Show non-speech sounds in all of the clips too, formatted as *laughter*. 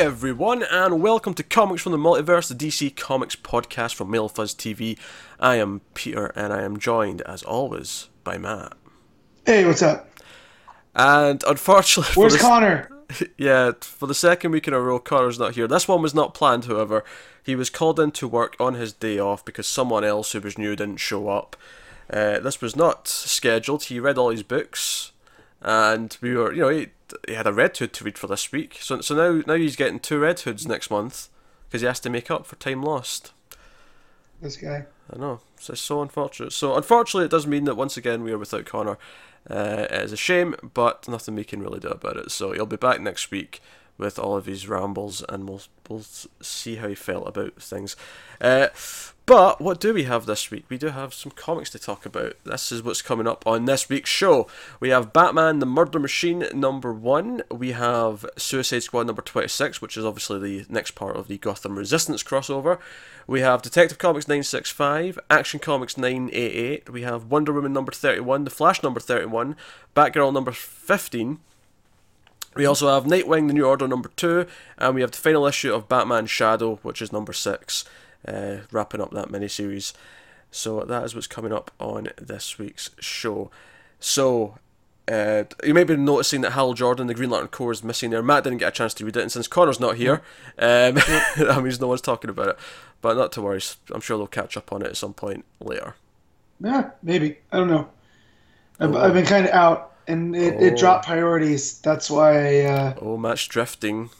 everyone, and welcome to Comics from the Multiverse, the DC Comics podcast from MailFuzz TV. I am Peter, and I am joined, as always, by Matt. Hey, what's up? And unfortunately, Where's this, Connor? *laughs* yeah, for the second week in a row, Connor's not here. This one was not planned, however. He was called in to work on his day off because someone else who was new didn't show up. Uh, this was not scheduled. He read all his books, and we were, you know, he, he had a Red Hood to read for this week. So, so now, now he's getting two Red Hoods next month because he has to make up for time lost. This guy. I know. So it's so unfortunate. So unfortunately, it does mean that once again we are without Connor. Uh, it is a shame, but nothing we can really do about it. So he'll be back next week with all of his rambles, and we'll we'll see how he felt about things. Uh, but what do we have this week? We do have some comics to talk about. This is what's coming up on this week's show. We have Batman: The Murder Machine number one. We have Suicide Squad number twenty six, which is obviously the next part of the Gotham Resistance crossover. We have Detective Comics 965, Action Comics 988, we have Wonder Woman number 31, The Flash number 31, Batgirl number 15. We also have Nightwing The New Order number 2, and we have the final issue of Batman Shadow, which is number 6, uh, wrapping up that miniseries. So that is what's coming up on this week's show. So, uh, you may be noticing that Hal Jordan, the Green Lantern Corps, is missing there. Matt didn't get a chance to read it, and since Connor's not here, um, *laughs* *laughs* that means no one's talking about it. But not to worry, I'm sure they'll catch up on it at some point later. Yeah, maybe. I don't know. I've, I've been kind of out, and it, Oh. it dropped priorities. That's why. Uh, Oh, Matt's drifting.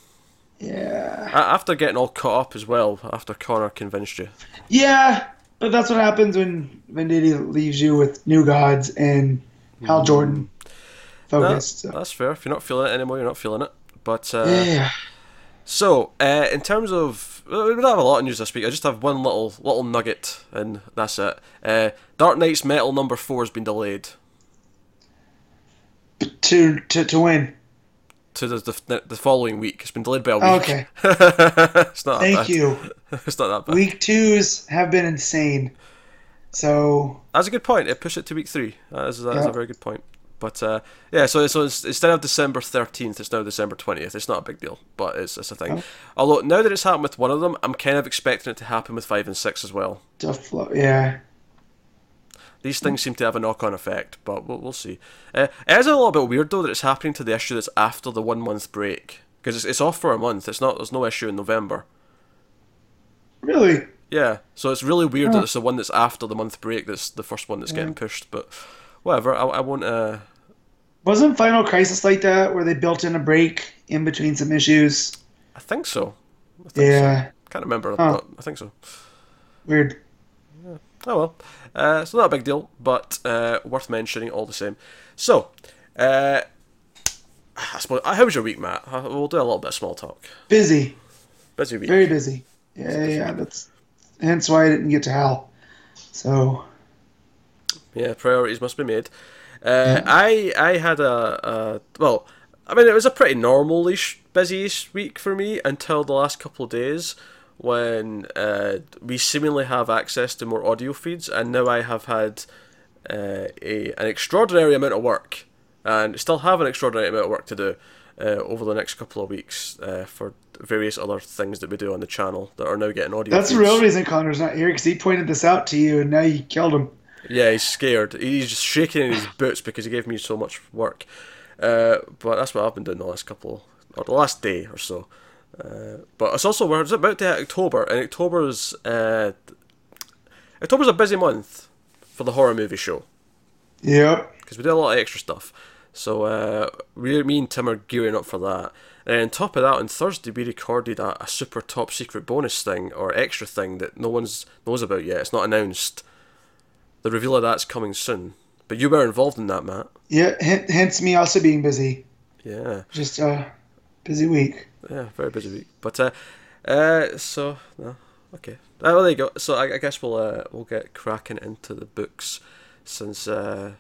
yeah. After getting all caught up as well, after Connor convinced you. Yeah, but that's what happens when Venditti leaves you with New Gods and Hal Jordan No, focused. so. that's fair. If you're not feeling it anymore, you're not feeling it. But uh, Yeah. so, uh, in terms of, we don't have a lot of news this week. I just have one little little nugget, and that's it. Uh, Dark Nights Metal number four has been delayed To to to win. to the the, the following week. It's been delayed by a week. Okay. *laughs* it's not Thank you. *laughs* it's not that bad. Week twos have been insane. So That's a good point. It pushed it to week three. That is, that is a very good point. But uh, yeah, so so it's, instead of December thirteenth, it's now December twentieth. It's not a big deal, but it's it's a thing. Oh. Although now that it's happened with one of them, I'm kind of expecting it to happen with five and six as well. tough. Yeah. These things seem to have a knock-on effect, but we'll, we'll see. Uh, it is a little bit weird though that it's happening to the issue that's after the one-month break because it's, it's off for a month. It's not. There's no issue in November. Really. Yeah, so it's really weird Huh. that it's the one that's after the month break that's the first one that's getting pushed. But whatever, I, I won't. Uh, Wasn't Final Crisis like that, where they built in a break in between some issues? I think so. I think so. Yeah, Can't remember, Huh. but I think so. weird. Oh well. Uh, it's not a big deal, but uh, worth mentioning all the same. So, uh, I suppose, how was your week, Matt? Uh, We'll do a little bit of small talk. Busy, Busy week. very busy. Yeah, yeah, that's hence why I didn't get to Hal. So Yeah, priorities must be made. Uh, I I had a, a well, I mean it was a pretty normal-ish busy-ish week for me until the last couple of days when uh, we seemingly have access to more audio feeds, and now I have had uh, a an extraordinary amount of work, and still have an extraordinary amount of work to do uh, over the next couple of weeks uh, for various other things that we do on the channel that are now getting audio. that's the real reason Connor's not here because he pointed this out to you, and now you killed him. Yeah, he's scared. He's just shaking in his *laughs* boots because he gave me so much work. Uh, but that's what I've been doing the last couple, or the last day or so. Uh, but it's also we're about to hit October, and October's uh, October's a busy month for the horror movie show Yep. because we do a lot of extra stuff. So uh, we, me and Tim are gearing up for that. And on top of that, on Thursday we recorded a, a super top secret bonus thing or extra thing that no one's knows about yet. It's not announced. The reveal of that's coming soon. But you were involved in that, Matt. Yeah. hen- Hence me also being busy. Yeah, Just a busy week. Yeah, very busy week. But uh, uh, so no, okay. Uh, well, there you go. So I, I guess we'll uh, we'll get cracking into the books since uh,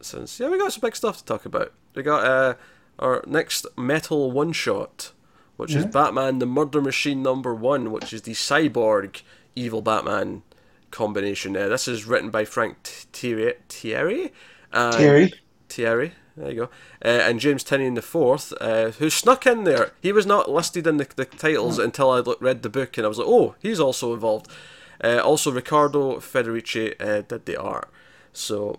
since yeah we got some big stuff to talk about. We got uh, our next metal one shot, which is Batman the Murder Machine number one, which is the cyborg evil Batman combination. Uh, this is written by Frank Tieri. Tieri. and- Terry. Tieri. There you go. Uh, and James Tynion the fourth, uh, who snuck in there. He was not listed in the, the titles until I read the book, and I was like, oh, he's also involved. Uh, also, Riccardo Federici uh, did the art. So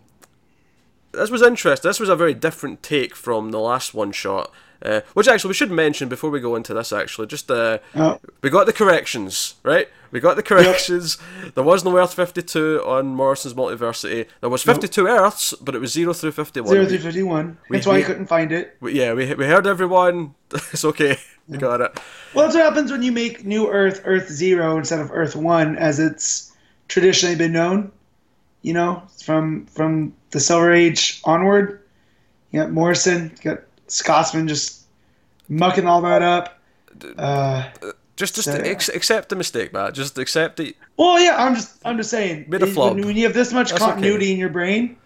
this was interesting. This was a very different take from the last one shot. Uh, which actually we should mention before we go into this. Actually, just uh, Oh. we got the corrections right. We got the corrections. There was no Earth fifty two on Morrison's Multiversity. There was fifty two Earths, but it was zero through fifty one. Zero through fifty one. That's why we- I couldn't find it. Yeah, we we heard everyone. *laughs* it's okay. We got it. Well, that's what happens when you make New Earth Earth Zero instead of Earth One, as it's traditionally been known. You know, from from the Silver Age onward. You got Morrison, you got Scotsman just mucking all that up. Uh, Just just So, ex- accept the mistake, man. Just accept it. well, yeah, I'm just I'm just saying. Bit of when- When you have this much That's continuity okay. in your brain,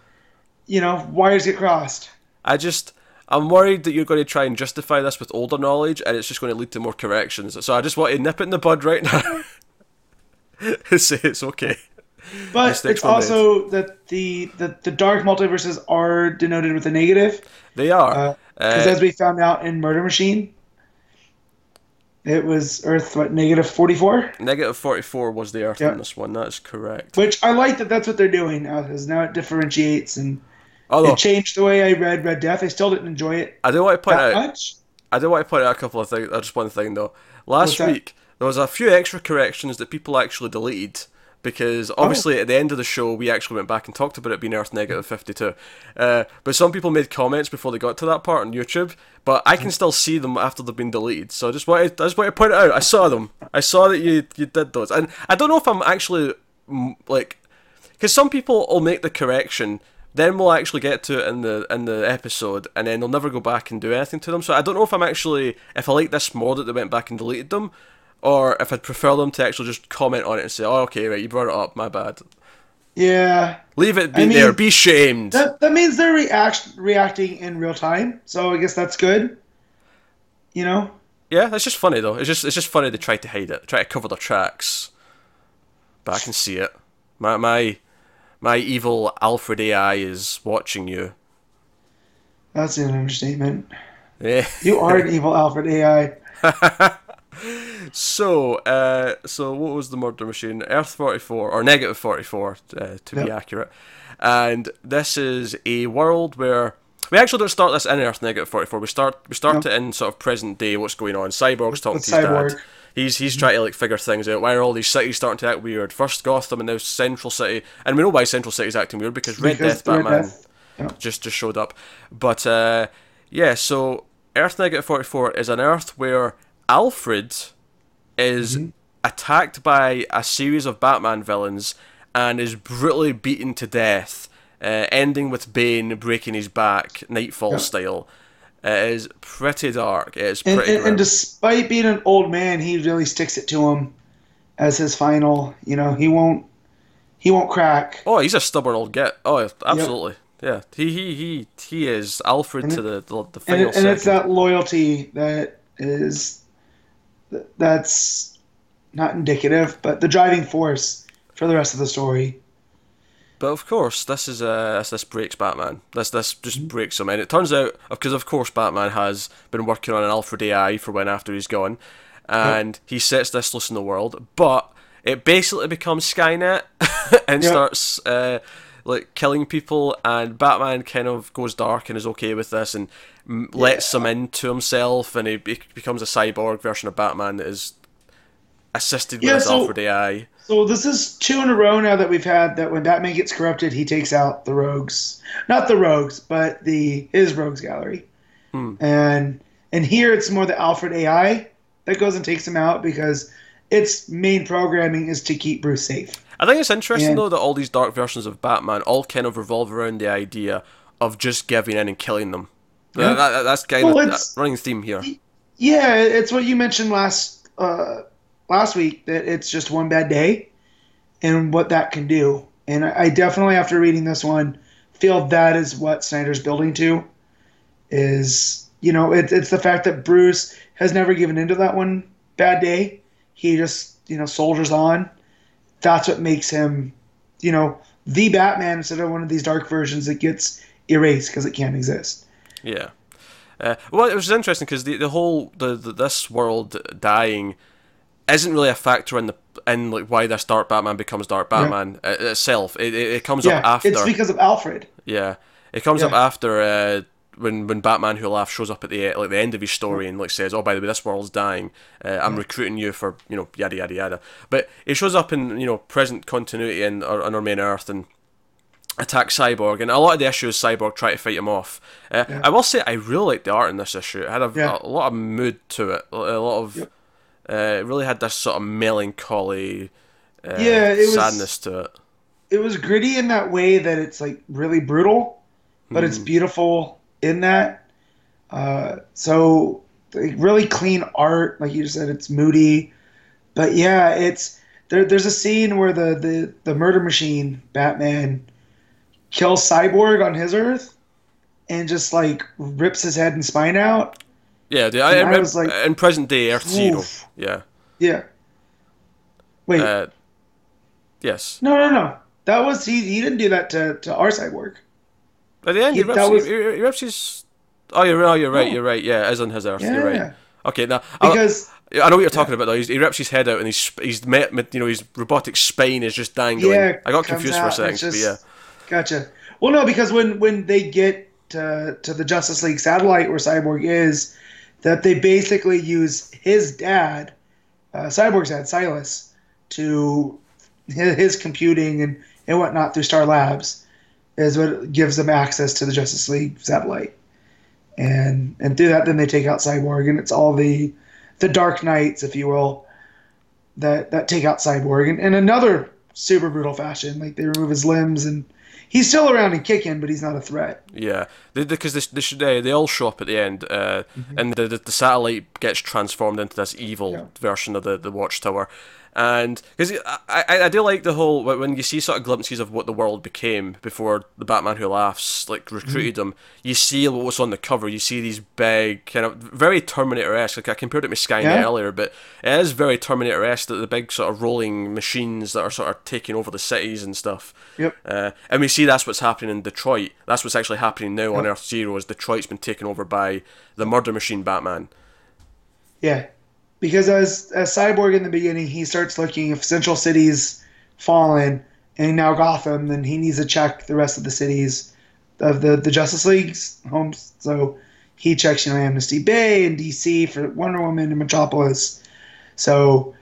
you know, wires get crossed. I just I'm worried that you're going to try and justify this with older knowledge, and it's just going to lead to more corrections. So I just want to nip it in the bud right now. *laughs* Say it's okay. But it's also that the, the the dark multiverses are denoted with a negative. They are. Because Uh, as we found out in Murder Machine, it was Earth what negative forty four, Negative 44 was the Earth in this one. That is correct. which I like that that's what they're doing now. Because now it differentiates and Although it changed the way I read Red Death. I still didn't enjoy it I do want to point out, much. I do want to point out a couple of things. uh, Just one thing though. Last What's that? week there was a few extra corrections that people actually deleted because Oh. obviously at the end of the show we actually went back and talked about it being Earth negative 52. Uh, but some people made comments before they got to that part on YouTube. But I can still see them after they've been deleted. So I just wanted, I just want to point it out. I saw them. I saw that you you did those, and I don't know if I'm actually mm, like because some people will make the correction, then we'll actually get to it in the in the episode, and then they'll never go back and do anything to them. So I don't know if I'm actually if I like this more that they went back and deleted them, or if I'd prefer them to actually just comment on it and say, "Oh, okay, right, you brought it up, my bad." Yeah, Leave it be I mean, there, be shamed. that that means they're react reacting in real time. So I guess that's good. You know, Yeah, it's just funny though. It's just it's just funny they try to hide it, try to cover their tracks. But I can see it. My my my evil Alfred AI is watching you. that's an understatement. Yeah. You are an *laughs* evil Alfred AI. *laughs* So, uh, so what was the murder machine? Earth forty four or negative forty four, uh, to be accurate. And this is a world where we actually don't start this in Earth negative forty four. We start we start No. it in sort of present day. What's going on? Cyborg's talking to his Cyborg. dad. He's he's trying to like figure things out. Why are all these cities starting to act weird? First Gotham and now Central City, and we know why Central City's acting weird because Red Because Death Red Batman Death- yeah. just just showed up. But uh, yeah, so Earth Negative Forty Four is an Earth where Alfred is Mm-hmm. attacked by a series of Batman villains and is brutally beaten to death, uh, ending with Bane breaking his back, Nightfall Yeah. style. It is pretty dark. It is And, pretty. and, and despite being an old man, he really sticks it to him as his final. You know, he won't he won't crack. Oh, he's a stubborn old git. Oh, absolutely. Yeah, he he he he is Alfred And to the the, the And, final it, and it's that loyalty that is that's not indicative, but the driving force for the rest of the story. But of course, this is uh, this, this breaks Batman. This this Mm-hmm. just breaks him, and it turns out because of course Batman has been working on an Alfred AI for when after he's gone, and he sets this loose in the world. But it basically becomes Skynet *laughs* and Yeah. starts uh, like killing people, and Batman kind of goes dark and is okay with this and m lets him into himself, and he be- becomes a cyborg version of Batman that is assisted with Yeah, his so- Alfred AI. So this is two in a row now that we've had that when Batman gets corrupted, he takes out the rogues, not the rogues, but the his rogues gallery, Hmm. and and here it's more the Alfred AI that goes and takes him out because its main programming is to keep Bruce safe. I think it's interesting Yeah. though that all these dark versions of Batman all kind of revolve around the idea of just giving in and killing them. Yeah. that- that's kind Well, of running theme here. Yeah, it's what you mentioned last uh, last week that it's just one bad day, and what that can do. And I I definitely, after reading this one, feel that is what Snyder's building to. Is you know, it, it's the fact that Bruce has never given into that one bad day. He just you know soldiers on. That's what makes him, you know, the Batman instead of one of these dark versions that gets erased because it can't exist. Yeah. Uh, well, it was interesting because the, the whole the, the this world dying isn't really a factor in the in like why this Dark Batman becomes Dark Batman yeah. itself. It, it, it comes yeah, up after. It's because of Alfred. Yeah, it comes yeah. up after uh, when when Batman Who Laughs shows up at the like the end of his story and like says, "Oh, by the way, this world's dying. Uh, I'm recruiting you for you know yada yada yada." But it shows up in you know present continuity in on our main Earth and attacks Cyborg, and a lot of the issues Cyborg try to fight him off. Uh, yeah. I will say I really liked the art in this issue. It had a, yeah. a, a lot of mood to it, a lot of. Yep. Uh, it really had this sort of melancholy, uh, yeah, it sadness was, to it. It was gritty in that way that it's like really brutal, but mm. it's hmm. beautiful in that. Uh, so like, really clean art, like you said, it's moody, but yeah, it's there. There's a scene where the the the murder machine Batman kills Cyborg on his Earth, and just like rips his head and spine out. Yeah, the, I, I, was like, in present day Earth Zero. Yeah. Yeah. Wait. Uh, yes. No, no, no. That was he. He didn't do that to, to our cyborg. At the end, he, he, rips, was, he, he rips his. Oh, you're, oh, you're right. No. You're right. Yeah, as on his Earth. Yeah. You're right. Okay, now because I, I know what you're talking yeah. about. Though he's, he rips his head out and he's he's met, you know his robotic spine is just dangling. Yeah, I got confused for a second, just, but yeah. Gotcha. Well, no, because when when they get to, to the Justice League satellite where Cyborg is, that they basically use his dad, uh, Cyborg's dad, Silas, to his, his computing and, and whatnot through Star Labs is what gives them access to the Justice League satellite. And and through that, then they take out Cyborg, and it's all the the Dark Knights, if you will, that that take out Cyborg, and in another super brutal fashion. Like they remove his limbs and he's still around and kicking, but he's not a threat. Yeah, because they, they, they, they, all show up at the end, uh, mm-hmm. and the, the, the satellite gets transformed into this evil yeah. version of the the Watchtower, and because I, I, I do like the whole when you see sort of glimpses of what the world became before the Batman Who Laughs like recruited mm-hmm. them, you see what was on the cover. You see these big kind of very Terminator esque. Like I compared it to Skynet yeah. earlier, but it is very Terminator esque. The, the big sort of rolling machines that are sort of taking over the cities and stuff. Yep. Uh, and we see that's what's happening in Detroit. That's what's actually happening now yep. on Earth Zero. Is Detroit's been taken over by the murder machine Batman. Yeah, because as as Cyborg in the beginning, he starts looking if Central City's fallen and now Gotham, then he needs to check the rest of the cities of the the Justice League's homes. So he checks, you know, Amnesty Bay and DC for Wonder Woman and Metropolis. So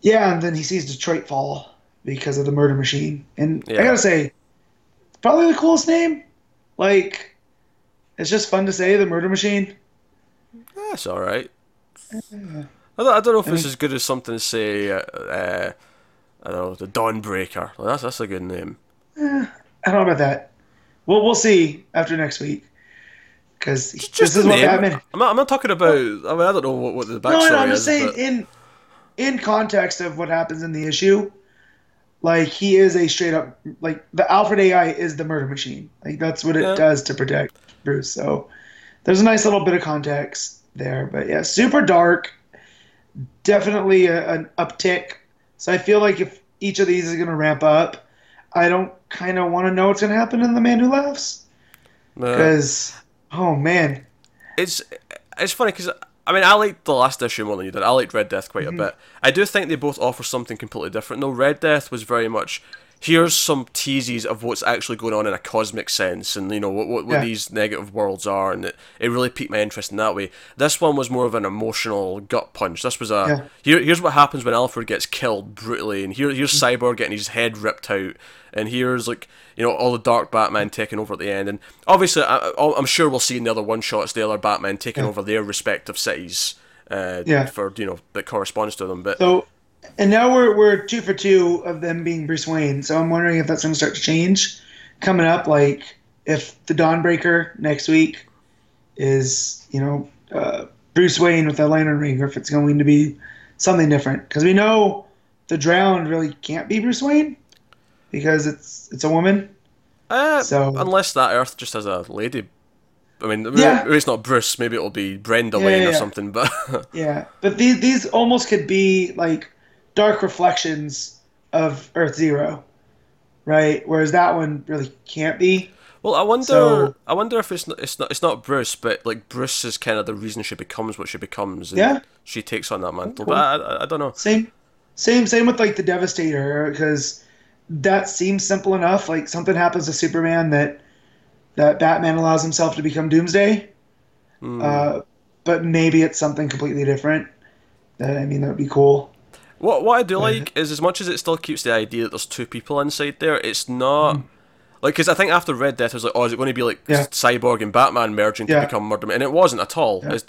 yeah, and then he sees Detroit fall because of the murder machine. And yeah. I gotta say, probably the coolest name. Like, it's just fun to say the murder machine. That's all right. Uh, I don't, I don't know if I mean, it's as good as something to say. Uh, uh, I don't know the Dawnbreaker. Well, that's that's a good name. Eh, I don't know about that. Well, we'll see after next week. Because this is what Batman. I'm not, I'm not talking about. I mean, I don't know what, what the backstory no, no, I'm just saying but... in in context of what happens in the issue. Like he is a straight up like the Alfred AI is the murder machine. Like that's what it yeah. does to protect Bruce. So there's a nice little bit of context there. But yeah, super dark definitely a, an uptick. So I feel like if each of these is going to ramp up, I don't kind of want to know what's going to happen in The Man Who Laughs. Because, uh, oh man. It's it's funny because, I mean, I liked the last issue more than you did. I liked Red Death quite mm-hmm. a bit. I do think they both offer something completely different. No, Red Death was very much here's some teases of what's actually going on in a cosmic sense and you know what, what, what yeah. these negative worlds are and it, it really piqued my interest in that way this one was more of an emotional gut punch this was a yeah. here, here's what happens when alfred gets killed brutally and here, here's mm-hmm. cyborg getting his head ripped out and here's like you know all the dark batman taking over at the end and obviously I, i'm sure we'll see in the other one shots the other batman taking yeah. over their respective cities uh, yeah. for you know that corresponds to them but so and now we're we're two for two of them being Bruce Wayne. So I'm wondering if that's going to start to change coming up. Like if the Dawnbreaker next week is you know uh, Bruce Wayne with a lantern ring, or if it's going to be something different. Because we know the Drowned really can't be Bruce Wayne because it's it's a woman. Uh, so unless that Earth just has a lady I mean, yeah. it's not Bruce. Maybe it'll be Brenda yeah, Wayne yeah, or something. But *laughs* yeah, but these these almost could be like dark reflections of Earth Zero, right? Whereas that one really can't be. Well, I wonder. So- I wonder if it's not, it's not. It's not Bruce, but like Bruce is kind of the reason she becomes what she becomes. And Yeah. She takes on that mantle, Cool. but I, I, I don't know. Same, same, same with like the Devastator because that seems simple enough. Like something happens to Superman that that Batman allows himself to become Doomsday, Hmm. uh, but maybe it's something completely different. That I mean, that would be cool. What what I do like is as much as it still keeps the idea that there's two people inside there, it's not. Like, because I think after Red Death, I was like, oh, is it going to be like. Yeah. Cyborg and Batman merging to become Murderman? And it wasn't at all. Yeah. Is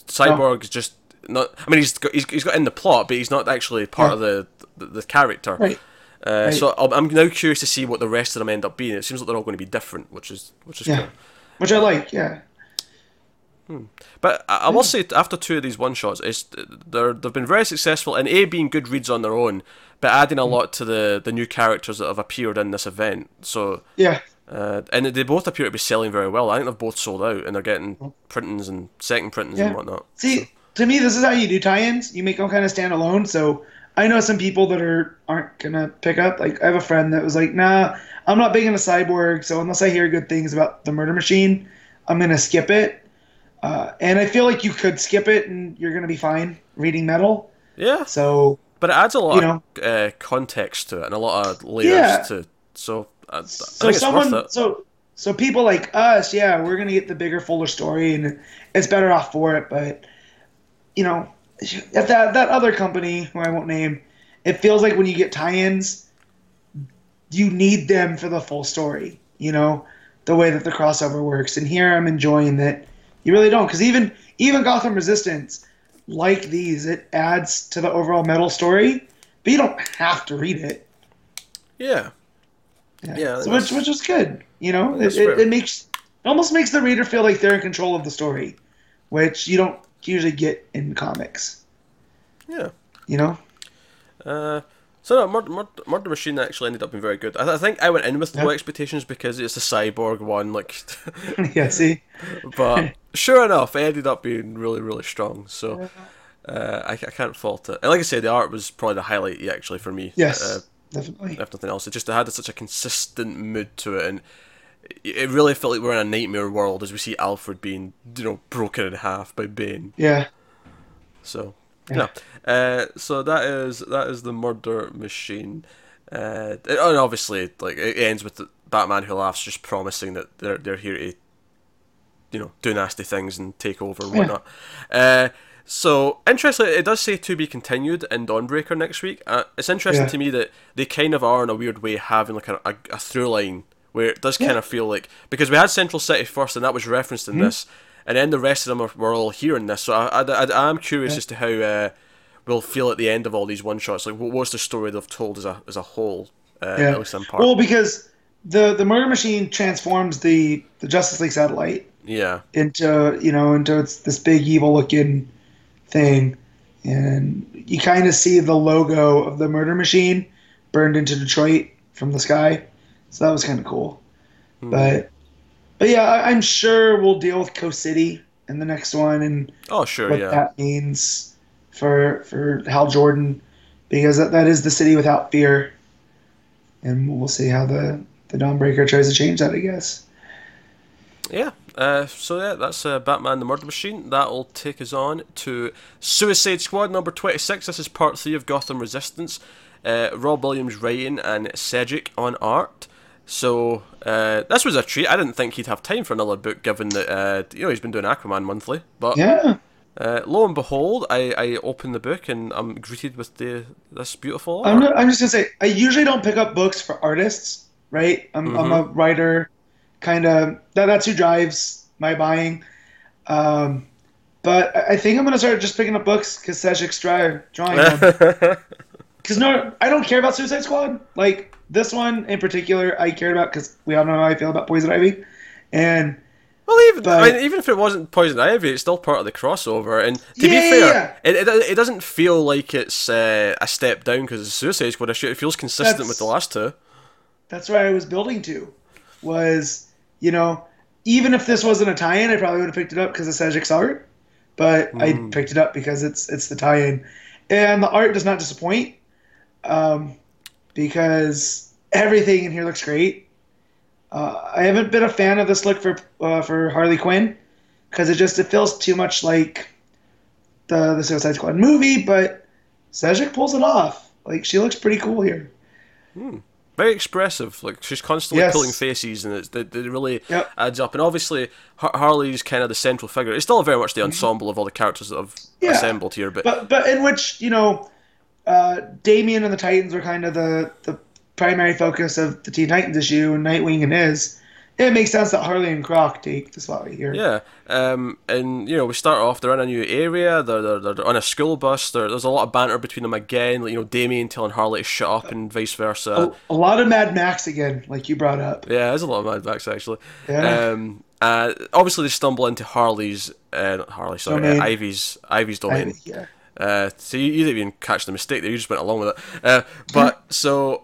just not. I mean, he's got, he's, he's got in the plot, but he's not actually part Yeah. of the, the, the character. Right. Uh, Right. So I'm, I'm now curious to see what the rest of them end up being. It seems like they're all going to be different, which is which is Yeah, cool. which I like. Yeah, Hmm. But I, I will hmm. say after two of these one shots, it's they're they've been very successful in a being good reads on their own, but adding a hmm. lot to the the new characters that have appeared in this event. So yeah, uh, and they both appear to be selling very well. I think they've both sold out and they're getting printings and second printings and whatnot. See, to me, this is how you do tie-ins. You make them kind of stand alone. So I know some people that are aren't gonna pick up. Like I have a friend that was like, "Nah, I'm not big into Cyborg. So unless I hear good things about the Murder Machine, I'm gonna skip it." Uh, and I feel like you could skip it and you're gonna be fine reading Metal. Yeah, So but it adds a lot You know. of uh, context to it and a lot of layers Yeah. to. So I, I so someone so so people like us, yeah, we're gonna get the bigger, fuller story, and it's better off for it. But you know, if that that other company, who I won't name, it feels like when you get tie-ins, you need them for the full story. You know, the way that the crossover works. And here, I'm enjoying that you really don't, because even even Gotham Resistance, like these, it adds to the overall metal story, but you don't have to read it. Yeah. Yeah, So which which is good. You know, it, it, it makes it almost makes the reader feel like they're in control of the story, which you don't usually get in comics. Yeah. You know, Uh, so no, Murder, Murder, Murder Machine actually ended up being very good. I, th- I think I went in with low expectations because it's a cyborg one, like, *laughs* yeah. See, *laughs* but sure enough, it ended up being really, really strong. So uh, I, I can't fault it. And like I said, the art was probably the highlight actually for me. yes, Uh, definitely. if nothing else, it just had such a consistent mood to it, and it- it really felt like we're in a nightmare world as we see Alfred being, you know, broken in half by Bane. Yeah, So Yeah. no, uh, so that is that is the murder machine, uh, and obviously like it ends with the Batman who laughs, just promising that they're they're here to, you know, do nasty things and take over and Yeah. whatnot. Uh, so interestingly, it does say to be continued in Dawnbreaker next week. Uh, it's interesting Yeah. to me that they kind of are in a weird way having like a, a, a through line where it does kind of feel like because we had Central City first and that was referenced in this, and then the rest of them are, were all here in this. So I, I, I, am curious Yeah. as to how uh, we'll feel at the end of all these one shots. Like, what was the story they've told as a as a whole? Uh, yeah. At least in part. Well, because the the murder machine transforms the the Justice League satellite yeah. into you know into it's this big evil looking thing and you kind of see the logo of the murder machine burned into detroit from the sky so that was kind of cool Hmm. but but yeah I, i'm sure we'll deal with coast city in the next one and Oh sure, what yeah. that means for for hal jordan because that, that is the city without fear and we'll see how the the dawnbreaker tries to change that i guess Yeah. Uh, so yeah, that's uh, Batman: The Murder Machine. That'll take us on to Suicide Squad number twenty-six. This is part three of Gotham Resistance. Uh, Rob Williams writing and Sejic on art. So uh, this was a treat. I didn't think he'd have time for another book, given that uh, you know he's been doing Aquaman monthly. But yeah uh, lo and behold, I, I open the book and I'm greeted with the this beautiful. I'm, not, I'm just gonna say I usually don't pick up books for artists, right? I'm, I'm a writer, kind of that, that's who drives my buying. Um, but I think I'm gonna start just picking up books because dry, drawing them. *laughs* Because no, I don't care about Suicide Squad. Like this one in particular, I cared about because we all know how I feel about Poison Ivy, and Well, even But- I mean, even if it wasn't Poison Ivy, it's still part of the crossover. And to Yeah, be fair, yeah. It, it it doesn't feel like it's uh, a step down because it's Suicide Squad issue. It feels consistent That's- with the last two. that's where I was building to. Was you know, even if this wasn't a tie-in, I probably would have picked it up because of Sejic's art. But I picked it up because it's it's the tie-in, and the art does not disappoint. Um, because everything in here looks great. Uh, I haven't been a fan of this look for uh, for Harley Quinn because it just it feels too much like the the Suicide Squad movie, but Sejic pulls it off. Like she looks pretty cool here. Hmm. very expressive. Like she's constantly Yes. pulling faces, and it's, it, it really Yep. adds up. And obviously, Har- Harley's kind of the central figure. It's still very much the ensemble of all the characters that have Mm-hmm. Yeah. assembled here. But, But but in which you know, uh, Damian and the Titans are kind of the the primary focus of the Teen Titans issue, and Nightwing and his. It makes sense that Harley and Croc take the spot right here. yeah, um, and you know we start off. They're in a new area. They're they're, they're on a school bus. There there's a lot of banter between them again. Like, you know, Damian telling Harley to shut up, and vice versa. A, a lot of Mad Max again, like you brought up. Yeah, there's a lot of Mad Max actually. Yeah. Um, uh, obviously they stumble into Harley's, uh, not Harley, sorry, uh, Ivy's, Ivy's domain. I, yeah. Uh, so you, you didn't even catch the mistake there. You just went along with it. Uh, but *laughs* so,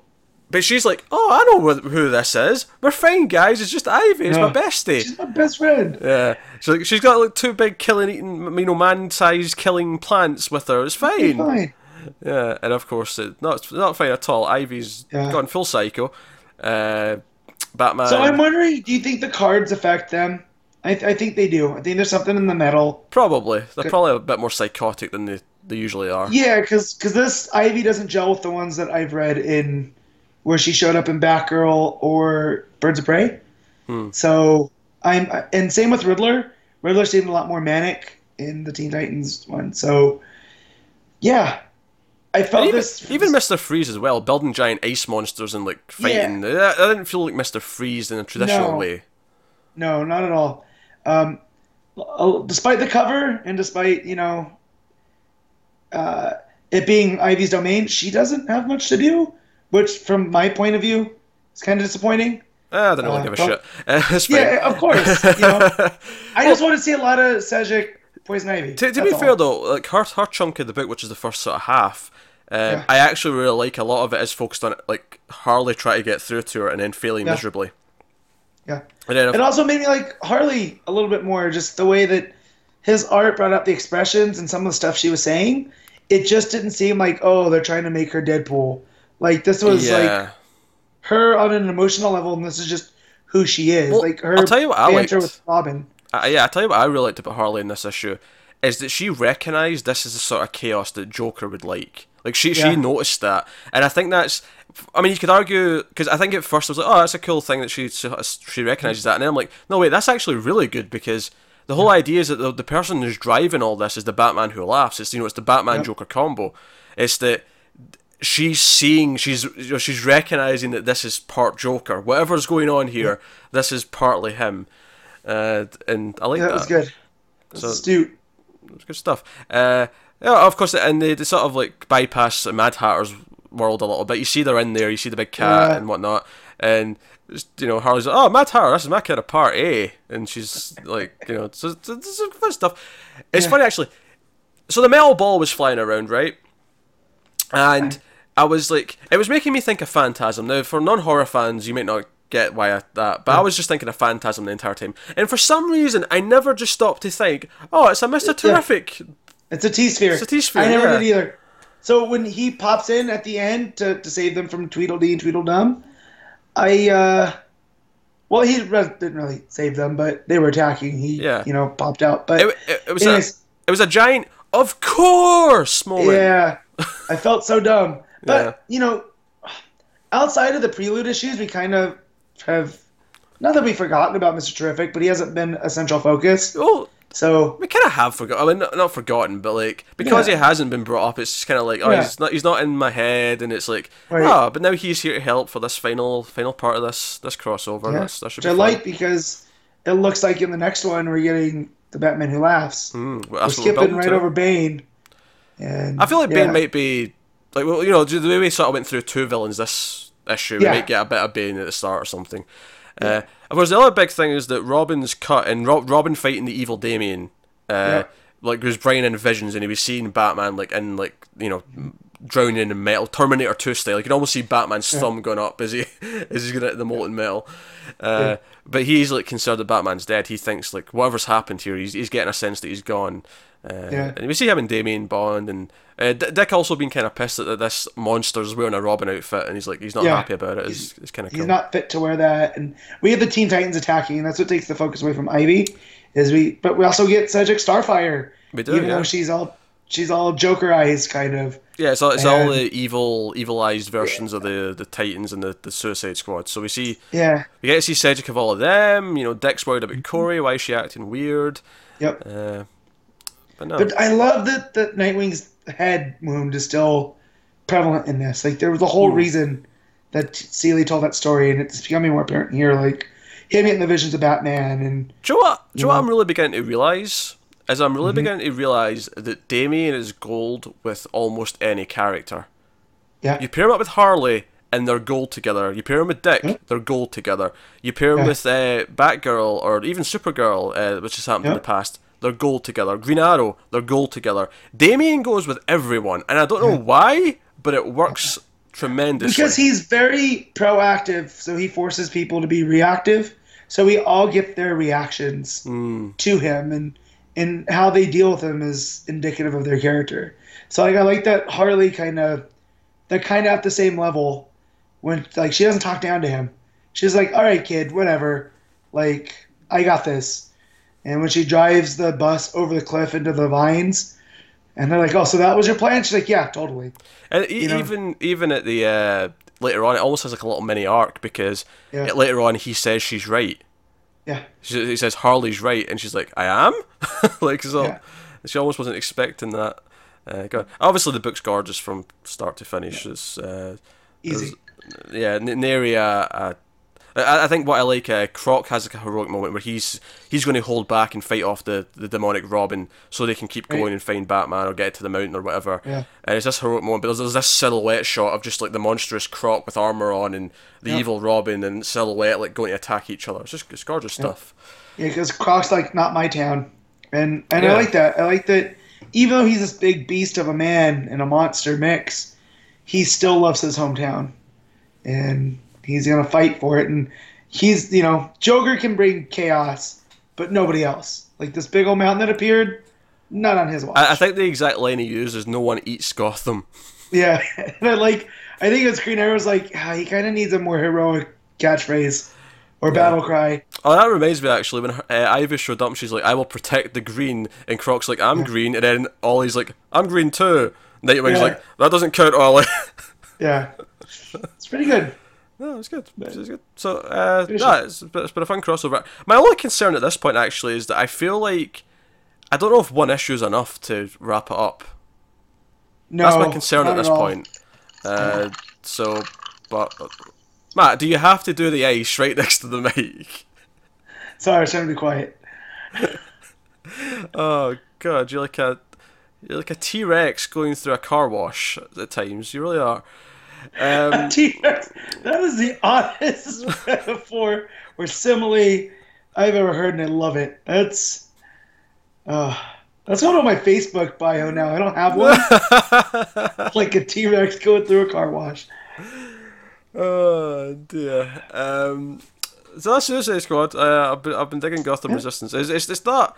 but she's like, "Oh, I know who this is. We're fine, guys. It's just Ivy. It's my bestie." She's my best friend. Yeah. So like, she's got like two big killing, eating, you know, man-sized killing plants with her. It's fine. Fine. Yeah, and of course, it, not it's not fine at all. Ivy's Yeah. gone full psycho. Uh, Batman. So I'm wondering, do you think the cards affect them? I, th- I think they do. I think there's something in the metal. Probably. They're probably a bit more psychotic than they, they usually are. Yeah, because this Ivy doesn't gel with the ones that I've read in where she showed up in Batgirl or Birds of Prey. Hmm. So I'm and same with Riddler. Riddler seemed a lot more manic in the Teen Titans one. So yeah, I felt even, this even Mr. Freeze as well, building giant ice monsters and like fighting. That, that didn't feel like Mr. Freeze in a traditional No. way. No, not at all. Um, despite the cover and despite you know uh, it being Ivy's domain, she doesn't have much to do, which from my point of view is kind of disappointing. Ah, I don't really Uh, give a shit. *laughs* Uh. Yeah, of course. You know, *laughs* I just want to see a lot of Sejic Poison Ivy. To, to be all. fair though, like her her chunk of the book, which is the first sort of half, um, Yeah. I actually really like. A lot of it is focused on like Harley trying to get through to her and then failing Yeah. miserably. yeah, And then it also made me like Harley a little bit more. Just the way that his art brought up the expressions and some of the stuff she was saying. It just didn't seem like oh they're trying to make her Deadpool. Like this was like her on an emotional level, and this is just who she is. Well, like her I'll tell you what I banter liked. with Robin. I, yeah. I tell you what I really liked about Harley in this issue is that she recognised this is the sort of chaos that Joker would like. Like she Yeah. she noticed that, and I think that's. I mean, you could argue because I think at first I was like, "Oh, that's a cool thing that she uh, she recognises that," and then I'm like, "No, wait, that's actually really good because the whole idea is that the, the person who's driving all this is the Batman who laughs. It's you know, it's the Batman Yep. Joker combo. It's that she's seeing, she's you know, she's recognizing that this is part Joker. Whatever's going on here, this is partly him, uh, and I like That that. was good. Was So- astute. It's good stuff. Uh, yeah, of course, and they, they sort of like bypass Mad Hatter's world a little bit. You see they're in there, you see the big cat Yeah. and whatnot, and you know Harley's like, "Oh, Mad Hatter, this is my kind of part, eh?" And she's like, you know, it's, it's fun stuff. It's Yeah. funny actually. So the metal ball was flying around, right? And I was like, it was making me think of Phantasm. Now, for non-horror fans, you might not get why I, that, but I was just thinking of Phantasm the entire time. And for some reason, I never just stopped to think, oh, it's a Mister Terrific. It's a T sphere. It's a T-sphere, I never yeah. did either. So when he pops in at the end to, to save them from Tweedledee and Tweedledum, I uh, well he didn't really save them, but they were attacking. He Yeah. you know popped out. But It, it, it was a, it was a giant, of course, moment. yeah, I felt so dumb. But Yeah. you know, outside of the prelude issues, we kind of have not that we've forgotten about Mister Terrific, but he hasn't been a central focus. Oh, So we kind of have forgotten. I mean, not, not forgotten, but like because Yeah. he hasn't been brought up, it's just kind of like, oh, Yeah. he's not, he's not in my head, and it's like, Right. oh, but now he's here to help for this final, final part of this, this crossover. yeah, That's, that should which be I fun. like because it looks like in the next one we're getting the Batman who laughs. Mm, well, We're that's what we're skipping right to. over Bane. And I feel like yeah. Bane might be like, well, you know, the way we sort of went through two villains this issue, we might get a bit of Bane at the start or something. Uh, of course, the other big thing is that Robin's cut and Rob, Robin fighting the evil Damian. Uh, Yeah. Like was bringing in visions, and he was seeing Batman like in like you know drowning in metal, Terminator 2 style. You can almost see Batman's thumb going up as he *laughs* as he's going at the molten metal. Uh, But he's like concerned that Batman's dead. He thinks like whatever's happened here, he's, he's getting a sense that he's gone. Uh, Yeah. And we see him and Damian Bond and uh, Dick also being kind of pissed that this monster's wearing a Robin outfit, and he's like he's not Yeah. happy about it. It's, it's kind of He's cool. not fit to wear that, and we have the Teen Titans attacking, and that's what takes the focus away from Ivy. Is we, but we also get Sejic Starfire, We do, even yeah. though she's all she's all Jokerized, kind of. Yeah, it's all, it's all the evil, evilized versions of the, the Titans and the, the Suicide Squad. So we see Yeah. we get to see Sejic of all of them. You know, Dick's worried Mm-hmm. about Kory. Why is she acting weird? Yep. Uh, but no, But I love that that Nightwing's head wound is still prevalent in this. Like there was a whole Hmm. reason that Seeley told that story, and it's becoming more apparent here. Like him getting the visions of Batman, and do you know what? Do you know what? I'm really beginning to realize? Is I'm Mm-hmm. really beginning to realize that Damian is gold with almost any character. yeah, You pair him up with Harley, and they're gold together. You pair him with Dick, Yeah. they're gold together. You pair him Yeah. with uh, Batgirl or even Supergirl, uh, which has happened in the past. They're gold together. Green Arrow, they're gold together. Damian goes with everyone, and I don't know why, but it works tremendously. because he's very proactive, so he forces people to be reactive. So we all get their reactions Mm, to him, and and how they deal with him is indicative of their character. So like I like that Harley kind of they're kind of at the same level when like she doesn't talk down to him. She's like, "All right, kid, whatever. Like I got this." And when she drives the bus over the cliff into the vines, and they're like, "Oh, so that was your plan?" She's like, "Yeah, totally." and e- you know- even even at the uh, later on, it almost has like a little mini arc because Yeah. later on he says she's right. Yeah. She, he says Harley's right, and she's like, "I am." *laughs* like so, Yeah. she almost wasn't expecting that. Uh, God. Obviously, the book's gorgeous from start to finish. It's uh, Easy. yeah, n- nary a, a I, I think what I like, uh, Croc has like a heroic moment where he's he's going to hold back and fight off the, the demonic Robin so they can keep Right. going and find Batman or get to the mountain or whatever. Yeah. And it's this heroic moment, but there's, there's this silhouette shot of just like the monstrous Croc with armor on and the Yeah. evil Robin and silhouette like going to attack each other. It's just it's gorgeous stuff. Yeah, because Croc's like not my town, and and Yeah. I like that. I like that. Even though he's this big beast of a man and a monster mix, he still loves his hometown, and he's gonna fight for it. And he's you know Joker can bring chaos, but nobody else. Like this big old mountain that appeared, not on his watch. I, I think the exact line he used is "No one eats Gotham." yeah, *laughs* and I like. I think it's Green Arrow's like ah, he kind of needs a more heroic catchphrase or battle cry. Oh, that reminds me actually when uh, Ivy showed up, she's like, "I will protect the green," and Croc's like, "I'm green," and then Ollie's like, "I'm green too." Nightwing's Yeah. like, "That doesn't count, Ollie." *laughs* Yeah, it's pretty good. No, it's good. It's good. So, uh, no, it's, it's been a fun crossover. My only concern at this point actually is that I feel like I don't know if one issue is enough to wrap it up. No, That's my concern at this all. point. Uh, so, but Matt, do you have to do the ice right *laughs* next to the mic? Sorry, I was trying to be quiet. *laughs* Oh god, you're like a you're like a T Rex going through a car wash at times. You really are. Um, *laughs* T-Rex. That is the oddest *laughs* metaphor or simile I've ever heard, and I love it. That's, uh, that's one on my Facebook bio now. I don't have one. *laughs* like a T-Rex going through a car wash. oh dear. Um, so that's Suicide Squad. Uh, I've been I've been digging Gotham Resistance. It's, it's it's not.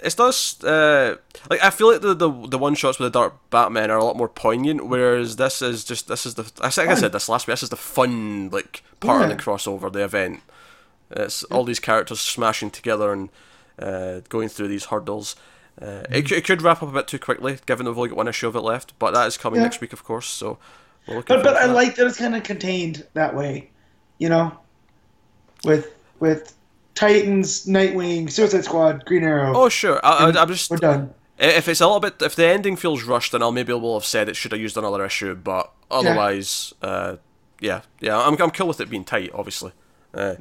It's not uh, like I feel like the, the the one shots with the Dark Batman are a lot more poignant, whereas this is just this is the I think I said this last week. This is the fun like part of the crossover, the event. It's all these characters smashing together and uh, going through these hurdles. Uh, it, c- it could wrap up a bit too quickly, given we've only got one issue of it left. But that is coming Yeah. next week, of course. So But but I that. like that it's kind of contained that way, you know, with with Titans, Nightwing, Suicide Squad, Green Arrow. Oh sure, I, I'm just We're done. if it's a little bit if the ending feels rushed, then I'll maybe will have said it should have used another issue. But otherwise, uh, yeah, yeah, I'm I'm cool with it being tight, obviously. Uh,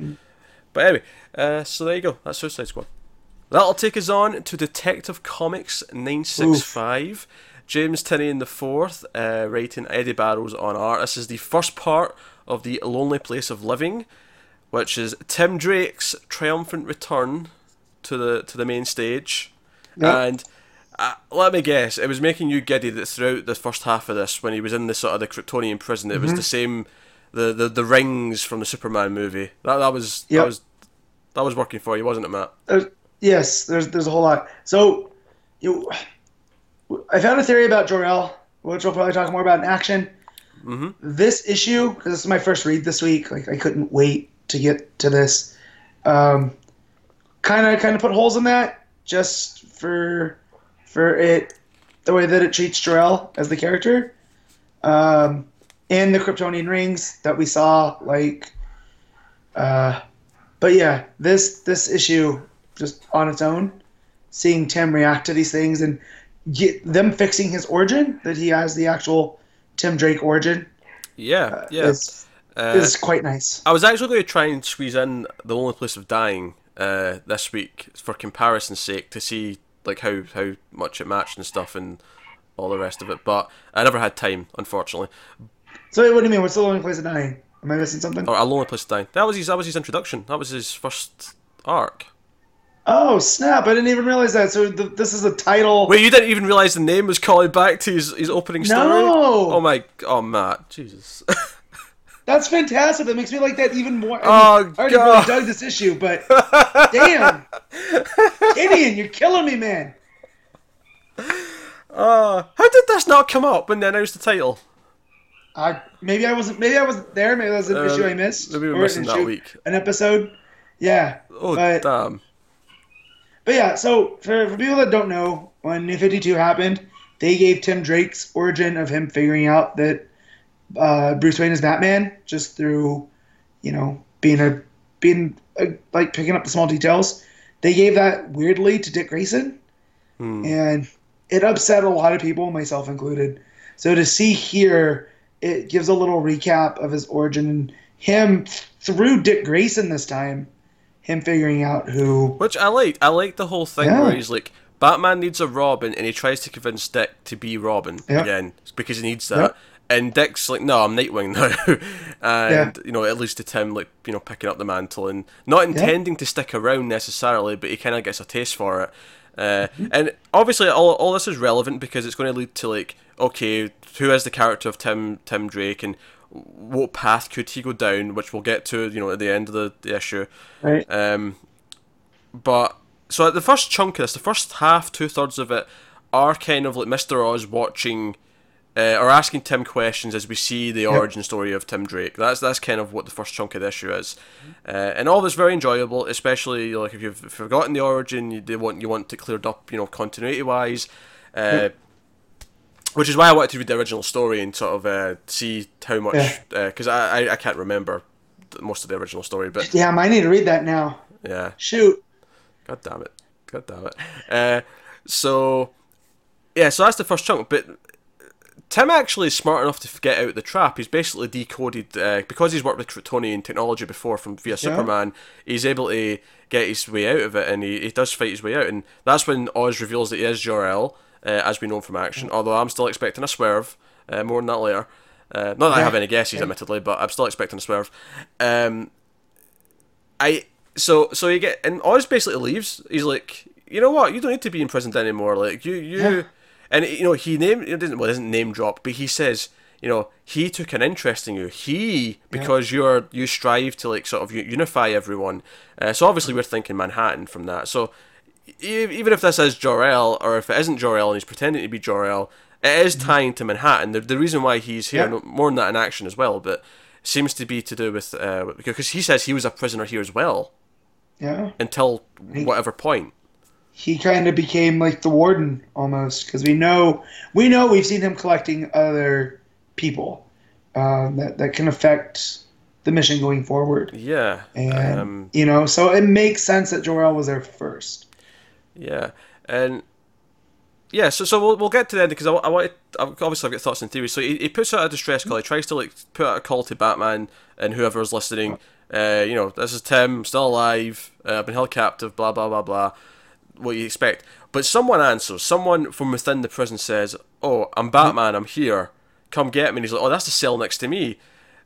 But anyway, uh, so there you go. That's Suicide Squad. That'll take us on to Detective Comics 965. James Tynion the fourth, uh, writing Eddy Barrows on art. This is the first part of the Lonely Place of Living, which is Tim Drake's triumphant return to the to the main stage. Yep. And Uh, let me guess. It was making you giddy that throughout the first half of this, when he was in the sort of the Kryptonian prison, it Mm-hmm. was the same, the, the the rings from the Superman movie. That that was Yep. that was that was working for you, wasn't it, Matt? There's, yes, there's there's a whole lot. So, you, I found a theory about Jor-El, which we'll probably talk more about in action. Mm-hmm. This issue, because this is my first read this week, like I couldn't wait to get to this. Um, kind of kind of put holes in that just for for it the way that it treats Jor-El as the character. Um, and the Kryptonian rings that we saw, like, uh, but yeah, this this issue just on its own, seeing Tim react to these things and get them fixing his origin that he has the actual Tim Drake origin Yeah, yeah. is, Uh, is quite nice. I was actually going to try and squeeze in the only place of dying uh, this week for comparison's sake to see like how how much it matched and stuff and all the rest of it, but I never had time, unfortunately. So what do you mean? What's the only place of dying? Am I missing something? Or a lonely place to die. That was his. That was his introduction. That was his first arc. Oh snap! I didn't even realize that. So the, this is the title. Wait, you didn't even realize the name was calling back to his, his opening story? No! Oh my. Oh Matt, Jesus. *laughs* That's fantastic. That makes me like that even more. I, Oh, mean, I already God. really dug this issue, but *laughs* damn, Gideon, you're killing me, man. uh, how did this not come up when they announced the title? I maybe I wasn't. Maybe I wasn't there. Maybe that was an Uh, issue I missed. maybe we're or missing that week. An episode. Yeah. Oh But- damn. But yeah, so for, for people that don't know, when New 52 happened, they gave Tim Drake's origin of him figuring out that uh, Bruce Wayne is Batman just through, you know, being a being a, like picking up the small details. They gave that weirdly to Dick Grayson, Hmm. and it upset a lot of people, myself included. So to see here, it gives a little recap of his origin and him through Dick Grayson this time, him figuring out who Which I like. I like the whole thing Yeah. where he's like, Batman needs a Robin, and he tries to convince Dick to be Robin Yeah. again because he needs that. Yeah. And Dick's like, no, I'm Nightwing *laughs* now, and you know, at least to Tim like you know picking up the mantle and not intending to stick around necessarily, but he kind of gets a taste for it. Uh, Mm-hmm. and obviously, all, all this is relevant because it's going to lead to like, okay, who is the character of Tim Tim Drake, and what path could he go down, which we'll get to, you know, at the end of the, the issue. right. Um, but so the first chunk of this, the first half, two thirds of it, are kind of like Mister Oz watching uh, or asking Tim questions as we see the origin story of Tim Drake. That's that's kind of what the first chunk of the issue is, uh, and all this very enjoyable. Especially like if you've forgotten the origin, you they want you want it cleared up, you know, continuity wise. Uh, Which is why I wanted to read the original story and sort of uh, see how much, Yeah. because I, I I can't remember most of the original story, but yeah, I might need to read that now. yeah. Shoot. God damn it. God damn it. Uh, so, yeah, so that's the first chunk. But Tim actually is smart enough to get out of the trap. He's basically decoded, uh, because he's worked with Kryptonian technology before from via Superman, he's able to get his way out of it and he, he does fight his way out. And that's when Oz reveals that he is Jor-El, uh, as we know from action. Although I'm still expecting a swerve. Uh, more on that later. Uh, not that I have any guesses, admittedly, but I'm still expecting a swerve. Um, I so so you get and Oz basically leaves. He's like, you know what? You don't need to be imprisoned anymore. Like you you, Yeah. And you know he name it doesn't well it doesn't name drop, but he says. You know, he took an interest in you. He, because you're you strive to like sort of unify everyone. Uh, so obviously we're thinking Manhattan from that. So even if this is Jor El, or if it isn't Jor El and he's pretending to be Jor El, it is tying to Manhattan. The, the reason why he's here, Yeah. more than that in action as well, but seems to be to do with uh, because he says he was a prisoner here as well Yeah. until whatever point. He kind of became like the warden almost because we know we know we've seen him collecting other people um, that that can affect the mission going forward. Yeah, And um, you know, so it makes sense that Jor-El was there first. yeah, and yeah. So so we'll, we'll get to the end because I, I want obviously I've got thoughts and theories. So he, he puts out a distress call. He tries to like put out a call to Batman and whoever's listening. Uh, you know, this is Tim, still alive. Uh, I've been held captive. Blah blah blah blah. What you expect? But someone answers. Someone from within the prison says, "Oh, I'm Batman. I'm here. Come get me." And he's like, "Oh, that's the cell next to me."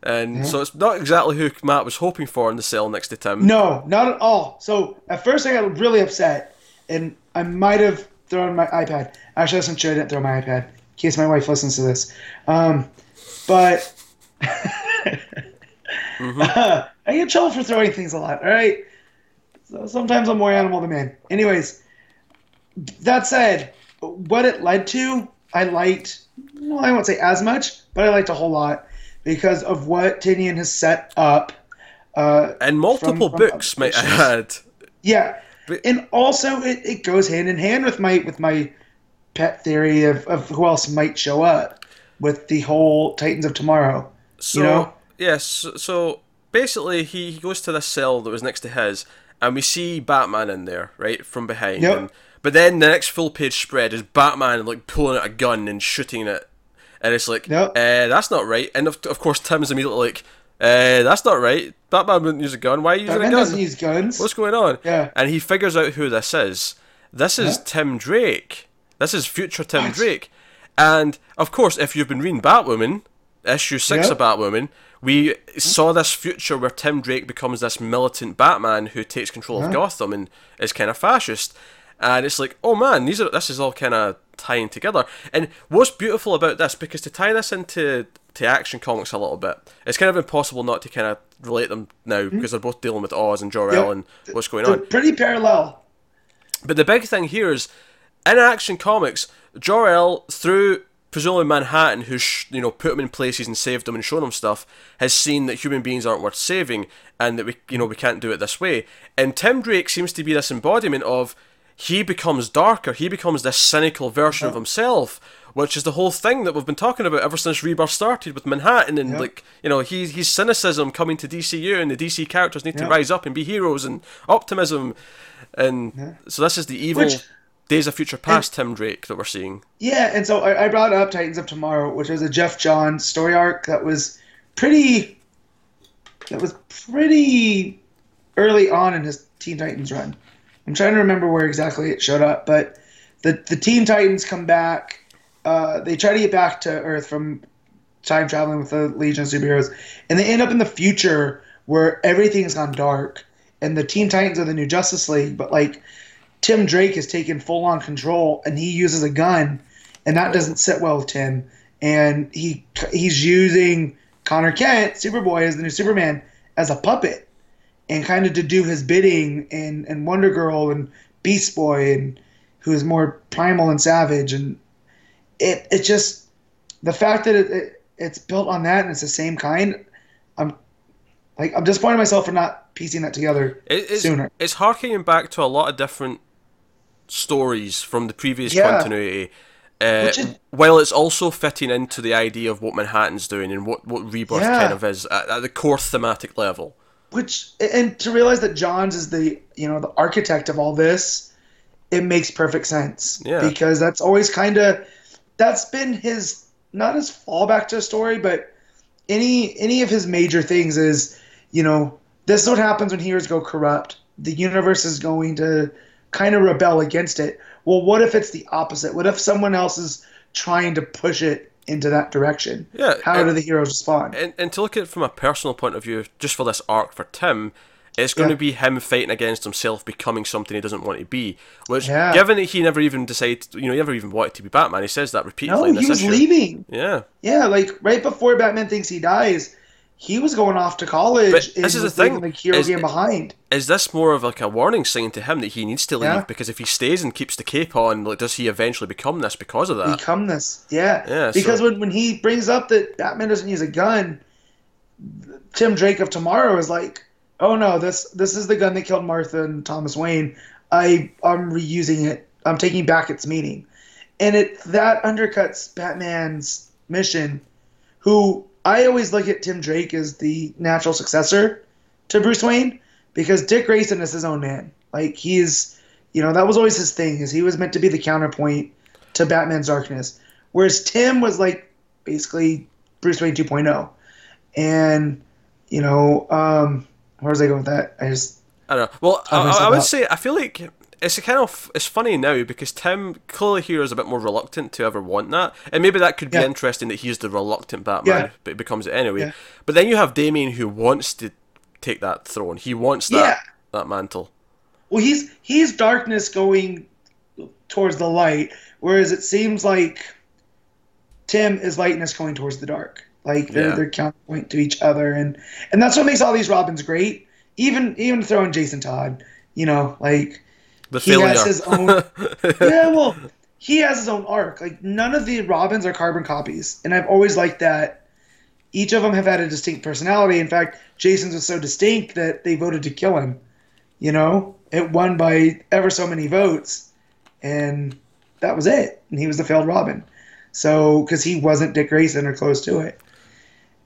And so it's not exactly who Matt was hoping for in the cell next to Tim. No, not at all. So at first I got really upset, and I might have thrown my iPad. Actually, I'm sure I didn't throw my iPad in case my wife listens to this. Um, but *laughs* Mm-hmm. *laughs* I get in trouble for throwing things a lot. All right. So sometimes I'm more animal than man. Anyways, that said, what it led to, I liked. Well, I won't say as much, but I liked a whole lot because of what Tynion has set up. Uh, And multiple from- from books, might I add. *laughs* yeah, But- and also it, it goes hand in hand with my with my pet theory of, of who else might show up with the whole Titans of Tomorrow. So, you know? yes, so, so basically he, he goes to this cell that was next to his, and we see Batman in there, right, from behind. Yep. And, but then the next full page spread is Batman like pulling out a gun and shooting it, and it's like, Yep. uh, that's not right. And of, of course Tim's immediately like, uh, that's not right. Batman wouldn't use a gun. Why are you using Batman a gun? doesn't use guns. What's going on? Yeah. And he figures out who this is. This is Yeah. Tim Drake. This is future Tim What? Drake. And of course, if you've been reading Batwoman, issue six Yeah. of Batwoman, we saw this future where Tim Drake becomes this militant Batman who takes control of Gotham and is kind of fascist. And it's like, oh man, these are this is all kind of tying together. And what's beautiful about this, because to tie this into to action comics a little bit, it's kind of impossible not to kind of relate them now hmm? because they're both dealing with Oz and Jor El Yep. and what's going on. pretty parallel. But the big thing here is, in Action Comics, Jor El, through presumably Manhattan, who sh- you know put him in places and saved him and shown him stuff, has seen that human beings aren't worth saving and that we you know we can't do it this way. And Tim Drake seems to be this embodiment of he becomes darker, he becomes this cynical version of himself. Which is the whole thing that we've been talking about ever since Rebirth started with Manhattan and Yeah. like you know he's he's cynicism coming to DCU and the DC characters need to rise up and be heroes and optimism and so this is the evil Which- Days of Future Past Tim Drake that we're seeing. Yeah, and so I, I brought up Titans of Tomorrow, which was a Geoff Johns story arc that was pretty. That was pretty early on in his Teen Titans run. I'm trying to remember where exactly it showed up, but the the Teen Titans come back. Uh, they try to get back to Earth from time traveling with the Legion of Superheroes, and they end up in the future where everything has gone dark, and the Teen Titans are the new Justice League, but like Tim Drake has taken full on control and he uses a gun, and that doesn't sit well with Tim. And he he's using Connor Kent, Superboy, as the new Superman, as a puppet, and kind of to do his bidding, and and Wonder Girl and Beast Boy, and who is more primal and savage, and it it just the fact that it, it it's built on that and it's the same kind. I'm like I'm disappointed in myself for not piecing that together It, it's, sooner. it's harkening back to a lot of different stories from the previous Yeah. continuity. Uh, is- while it's also fitting into the idea of what Manhattan's doing and what, what Rebirth Yeah. kind of is at, at the core thematic level. which and to realize that Johns is the you know the architect of all this, it makes perfect sense. Yeah. Because that's always kind of that's been his not his fallback to a story, but any any of his major things is you know this is what happens when heroes go corrupt. The universe is going to kind of rebel against it. Well, what if it's the opposite? What if someone else is trying to push it into that direction? Yeah, How and- do the heroes respond? And, and to look at it from a personal point of view, just for this arc for Tim, it's going Yeah. to be him fighting against himself, becoming something he doesn't want to be. Which, Yeah. given that he never even decided, you know, he never even wanted to be Batman, he says that repeatedly no, in this he was issue. leaving. Yeah. Yeah, like right before Batman thinks he dies, he was going off to college. But this is the thing, hero is- game behind. Is this more of like a warning sign to him that he needs to leave? Yeah. Because if he stays and keeps the cape on, like, does he eventually become this because of that? Become this, yeah. Yeah, because so- when when he brings up that Batman doesn't use a gun, Tim Drake of Tomorrow is like, "Oh no, this this is the gun that killed Martha and Thomas Wayne. I I'm reusing it. I'm taking back its meaning." And it that undercuts Batman's mission, who I always look at Tim Drake as the natural successor to Bruce Wayne because Dick Grayson is his own man. Like he's, you know, that was always his thing. Is he was meant to be the counterpoint to Batman's darkness, whereas Tim was like basically Bruce Wayne 2.0. And you know, um, where was I going with that? I just I don't know. Well, I, I, would up. say I feel like it's a kind of it's funny now because Tim clearly here is a bit more reluctant to ever want that, and maybe that could be interesting that he's the reluctant Batman, Yeah. but it becomes it anyway. Yeah. But then you have Damian who wants to take that throne. He wants that Yeah. that mantle. well, he's he's darkness going towards the light, whereas it seems like Tim is lightness going towards the dark. Like they're Yeah. they're counterpoint to each other, and and that's what makes all these Robins great. Even even throwing Jason Todd, you know, like The he has his own. *laughs* yeah, well, he has his own arc. Like none of the Robins are carbon copies, and I've always liked that. Each of them have had a distinct personality. In fact, Jason's was so distinct that they voted to kill him. You know, it won by ever so many votes, and that was it. And he was the failed Robin. So, because he wasn't Dick Grayson or close to it.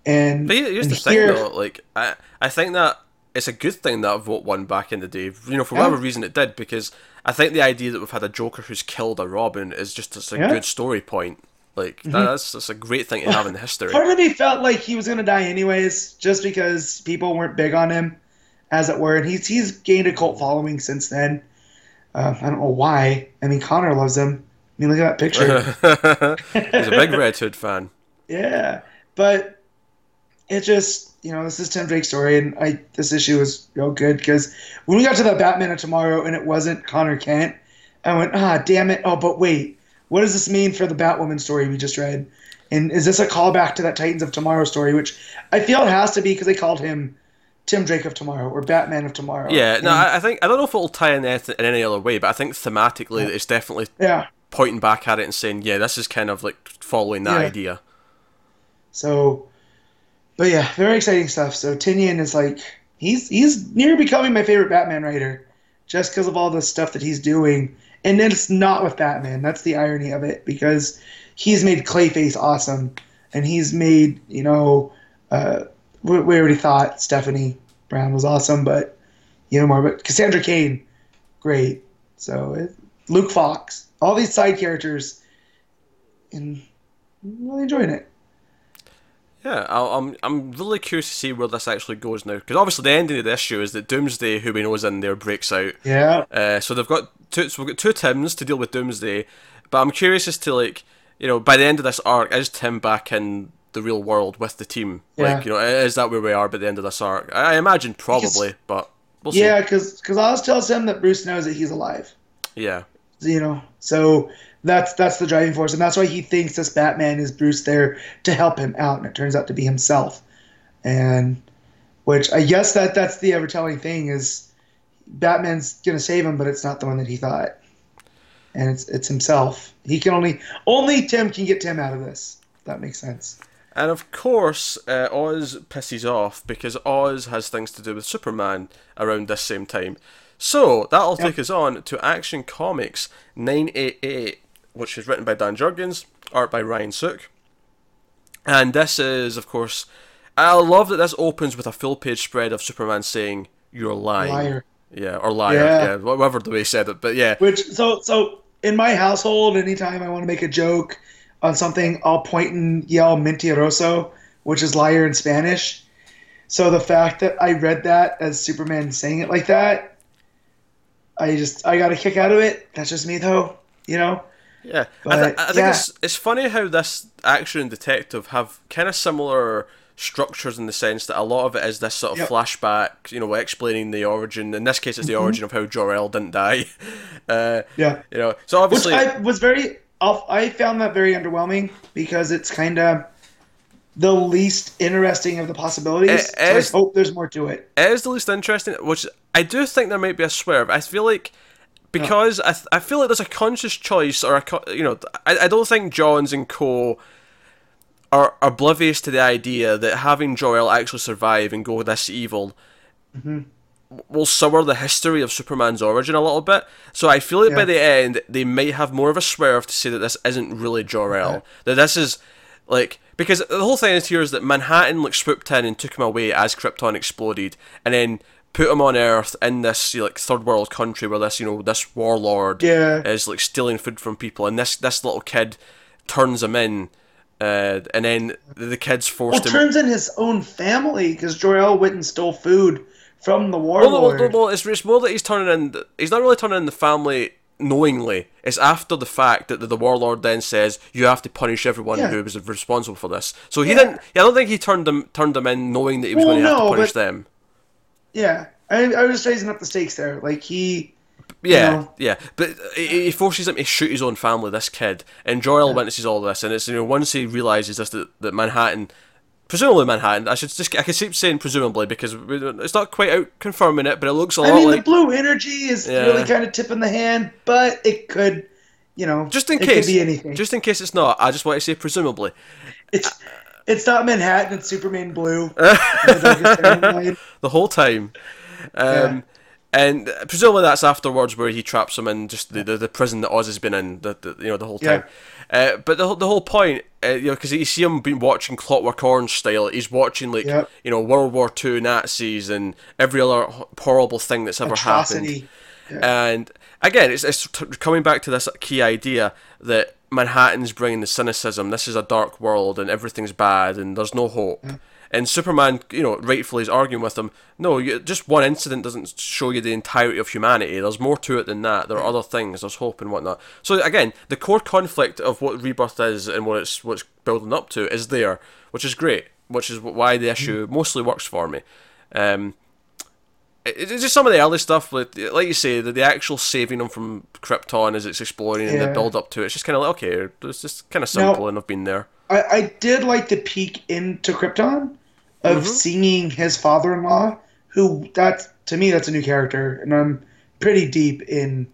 And, But here's and the thing, here- though. Like, I, I think that it's a good thing that vote won back in the day. You know, for Yeah. whatever reason it did, because I think the idea that we've had a Joker who's killed a Robin is just it's a Yeah. good story point. Like, that, that's that's a great thing to have in the history. Part of me felt like he was going to die anyways, just because people weren't big on him, as it were. And he's he's gained a cult following since then. Uh, I don't know why. I mean, Connor loves him. I mean, look at that picture. *laughs* He's a big Red Hood fan. *laughs* yeah, but it just you know this is Tim Drake's story, and I this issue was real good because when we got to the Batman of Tomorrow and it wasn't Connor Kent, I went ah damn it. Oh, but wait, what does this mean for the Batwoman story we just read? And is this a callback to that Titans of Tomorrow story, which I feel it has to be because they called him Tim Drake of Tomorrow or Batman of Tomorrow. Yeah, no, And- I, I think I don't know if it'll tie in anyth- in any other way, but I think thematically it's definitely yeah. pointing back at it and saying, yeah, this is kind of like following that Yeah. idea. So, but yeah, very exciting stuff. So Tynion is like he's he's near becoming my favorite Batman writer, just because of all the stuff that he's doing. And then it's not with Batman. That's the irony of it because he's made Clayface awesome, and he's made you know uh, we, we already thought Stephanie Brown was awesome, but you know more. But Cassandra Cain, great. So it, Luke Fox, all these side characters, and really enjoying it. Yeah, I'll, I'm I'm really curious to see where this actually goes now, because obviously the ending of the issue is that Doomsday, who we know is in there, breaks out. Yeah. Uh, so they've got two. So we've got two Tims to deal with Doomsday, but I'm curious as to like you know by the end of this arc, is Tim back in the real world with the team? Yeah. Like you know, is that where we are by the end of this arc? I I imagine probably, but we'll see. Yeah, because Oz tells him that Bruce knows that he's alive. Yeah. You know, so that's that's the driving force, and that's why he thinks this Batman is Bruce there to help him out, and it turns out to be himself. And which I guess that that's the ever telling thing is Batman's gonna save him, but it's not the one that he thought, and it's it's himself. He can only only Tim can get Tim out of this. That makes sense. And of course, uh, Oz pisses off because Oz has things to do with Superman around this same time. So that'll take us on to Action Comics 988, which is written by Dan Jurgens, art by Ryan Sook. And this is, of course, I love that this opens with a full page spread of Superman saying, You're lying. Liar. Yeah, or liar. Yeah. Yeah, whatever the way he said it. But yeah, Which so so in my household, anytime I want to make a joke on something, I'll point and yell "mentiroso," which is liar in Spanish. So the fact that I read that as Superman saying it like that, I just I got a kick out of it. That's just me though, you know. Yeah, I, th- I think yeah. it's it's funny how this action and detective have kind of similar structures in the sense that a lot of it is this sort of Yep. flashback, you know, explaining the origin. In this case, it's the Mm-hmm. origin of how Jor El didn't die. *laughs* Uh, Yeah. you know, so obviously, Which I was very I found that very underwhelming because it's kind of the least interesting of the possibilities. It so I hope there's more to it. it is the least interesting. Which I do think there might be a swerve. I feel like. Because I, th- I feel like there's a conscious choice, or a co- you know, I, I don't think Johns and Co. are oblivious to the idea that having Jor-El actually survive and go this evil mm-hmm. will sour the history of Superman's origin a little bit. So I feel like by the end they might have more of a swerve to say that this isn't really Jor-El. Okay. That this is like because the whole thing is here is that Manhattan like swooped in and took him away as Krypton exploded, and then put him on Earth in this like third world country where this you know this warlord Yeah. is like stealing food from people, and this this little kid turns him in. Uh, and then the kids Well, forced him. turns in his own family because went and stole food from the Well, no, warlord. no, no, it's, it's more that he's turning in. He's not really turning in the family knowingly. It's after the fact that the, the warlord then says you have to punish everyone Yeah. who was responsible for this. So he Yeah. didn't. Yeah, I don't think he turned them turned them in knowing that he was Well, going to have to punish them. Yeah, I, I was raising up the stakes there. Like he, Yeah, know? yeah, but he forces him to shoot his own family. This kid, and Jor El witnesses all this, and it's you know once he realizes this that, that Manhattan, presumably Manhattan, I should just I can keep saying presumably because it's not quite out confirming it, but it looks a I lot I mean, like the blue energy is Yeah. really kind of tipping the hand, but it could, you know, just in case it case, could be anything. just in case it's not. I just want to say presumably. it's it's not Manhattan. It's Superman blue. *laughs* The whole time. Um, And presumably that's afterwards where he traps him in just the, the, the prison that Oz has been in, the, the you know the whole Yeah. time. Uh, but the whole- the whole point, uh, you know, because you see him been watching Clockwork Orange style. He's watching like Yep. you know World War Two Nazis and every other horrible thing that's ever happened. Atrocity. And again, it's, it's t- coming back to this key idea that Manhattan's bringing the cynicism. This is a dark world, and everything's bad, and there's no hope. And Superman, you know, rightfully is arguing with him. No, you, just one incident doesn't show you the entirety of humanity. There's more to it than that. There are other things. There's hope and whatnot. So again, the core conflict of what Rebirth is and what it's what's building up to is there, which is great. Which is why the issue mostly works for me. Um, it's just some of the early stuff, like, like you say, the, the actual saving them from Krypton as it's exploring and the build up to it. It's just kind of like okay, it's just kind of simple and I've been there. I, I did like the peek into Krypton of Mm-hmm. seeing his father-in-law, who that to me that's a new character, and I'm pretty deep in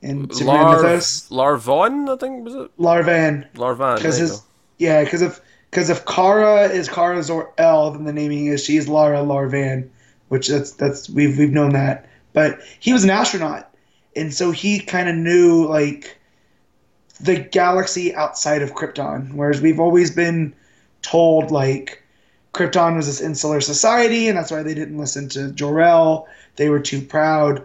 in Superman Lar mythos. Larvon, I think was it Larvan, Larvan. because his yeah, because if because if Kara is Kara Zor-El, then the naming is she's Lara Larvan, which that's that's we've we've known that. But he was an astronaut, and so he kind of knew like the galaxy outside of Krypton, whereas we've always been told like Krypton was this insular society, and that's why they didn't listen to Jor-El. They were too proud.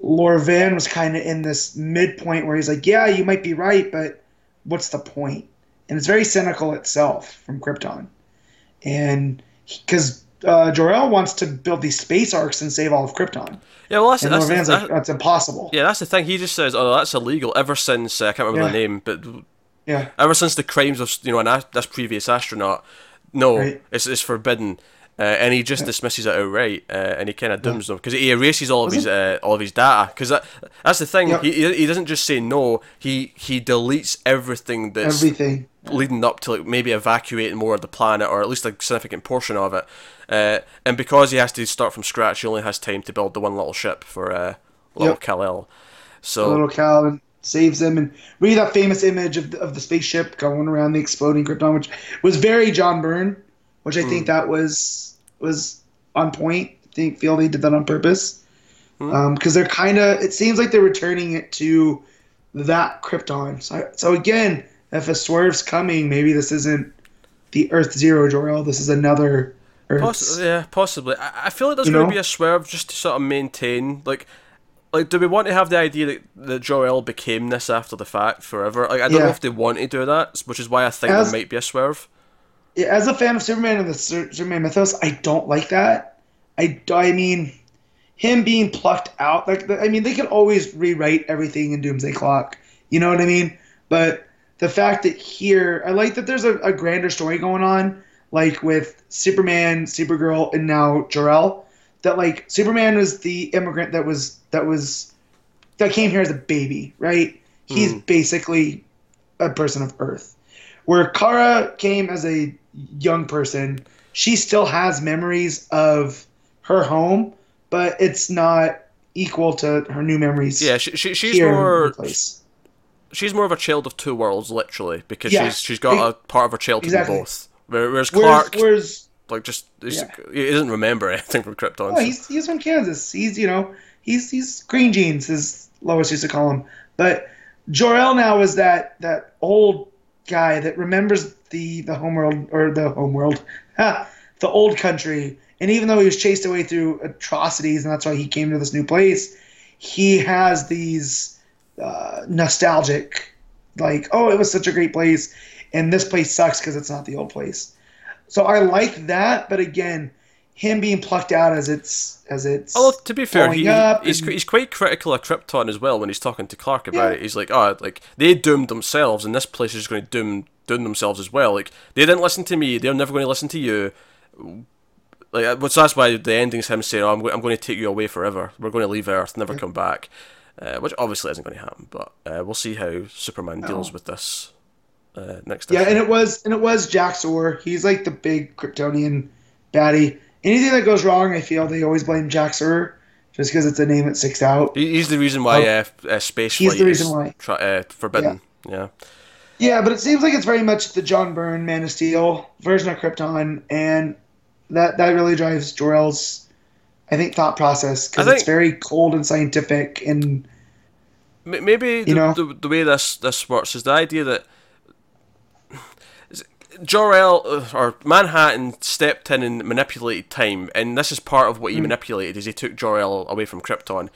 Laura Lorvan was kind of in this midpoint where he's like, "Yeah, you might be right, but what's the point?" And it's very cynical itself from Krypton, and because uh, Jor-El wants to build these space arcs and save all of Krypton, Yeah, well, that's, and that's, the, like, "That's impossible." yeah, that's the thing. He just says, "Oh, that's illegal." Ever since uh, I can't remember the name, but Yeah, ever since the crimes of you know an, this previous astronaut, no, Right. it's, it's forbidden. Uh, and he just dismisses it outright, uh, and he kind of dooms them because he erases all of his uh, all of his data. Because that, that's the thing. Yep. He, he doesn't just say no. He he deletes everything that's everything. leading up to like maybe evacuating more of the planet or at least a significant portion of it. Uh, and because he has to start from scratch, he only has time to build the one little ship for uh, little Yep. Kal-El. So Little Calvin saves him, and read that famous image of the, of the spaceship going around the exploding Krypton, which was very John Byrne, which I Hmm. think that was was on point. I think feel they did that on purpose Hmm. because they're kind of. It seems like they're returning it to that Krypton. So, so again, if a swerve's coming, maybe this isn't the Earth Zero Jor-El. This is another Poss- yeah, possibly. I, I feel like there's You going to be a swerve just to sort of maintain, like, like, do we want to have the idea that that Jor-El became this after the fact forever? Like, I don't know if they want to do that, which is why I think As- there might be a swerve. As a fan of Superman and the Superman mythos, I don't like that. I, I mean, him being plucked out. Like, I mean, they could always rewrite everything in Doomsday Clock. You know what I mean? But the fact that here, I like that there's a, a grander story going on, like with Superman, Supergirl, and now Jor-El. That like Superman was the immigrant that was that was that came here as a baby, right? He's hmm. basically a person of Earth. Where Kara came as a young person, she still has memories of her home, but it's not equal to her new memories. Yeah, she, she, she's more she's more of a child of two worlds, literally, because Yeah, she's she's got a part of her childhood exactly. in both. Whereas Clark, whereas like, just Yeah. he doesn't remember *laughs* anything from Krypton. oh, so- he's he's from Kansas. He's you know he's he's green jeans, as Lois used to call him. But Jor-El now is that that old guy that remembers the the homeworld or the homeworld, *laughs* the old country. And even though he was chased away through atrocities, and that's why he came to this new place, he has these uh, nostalgic, like, oh, it was such a great place, and this place sucks because it's not the old place. So I like that, but again, him being plucked out as it's as it's. Although to be fair, he, he's and- he's quite critical of Krypton as well when he's talking to Clark about Yeah. it. He's like, oh, like they doomed themselves, and this place is going to doom doom themselves as well. Like they didn't listen to me, they're never going to listen to you. Like, uh, so that's why the ending's him saying, "Oh, I'm, I'm going to take you away forever. We're going to leave Earth, never come back." uh, which obviously isn't going to happen. But uh, we'll see how Superman deals with this uh, next. Yeah, and it was and it was Jax-Ur. He's like the big Kryptonian baddie. Anything that goes wrong, I feel they always blame Jax-Ur just because it's a name that sticks out. He's the reason why Oh. uh, uh, space He's flight the reason is why. Try, uh, forbidden. Yeah. Yeah, but it seems like it's very much the John Byrne Man of Steel version of Krypton, and that that really drives Jor-El's, I think, thought process because it's very cold and scientific and Maybe the, know? the, the way this this works is the idea that Jor-El uh, or Manhattan stepped in and manipulated time, and this is part of what he manipulated. Is he took Jor-El away from Krypton.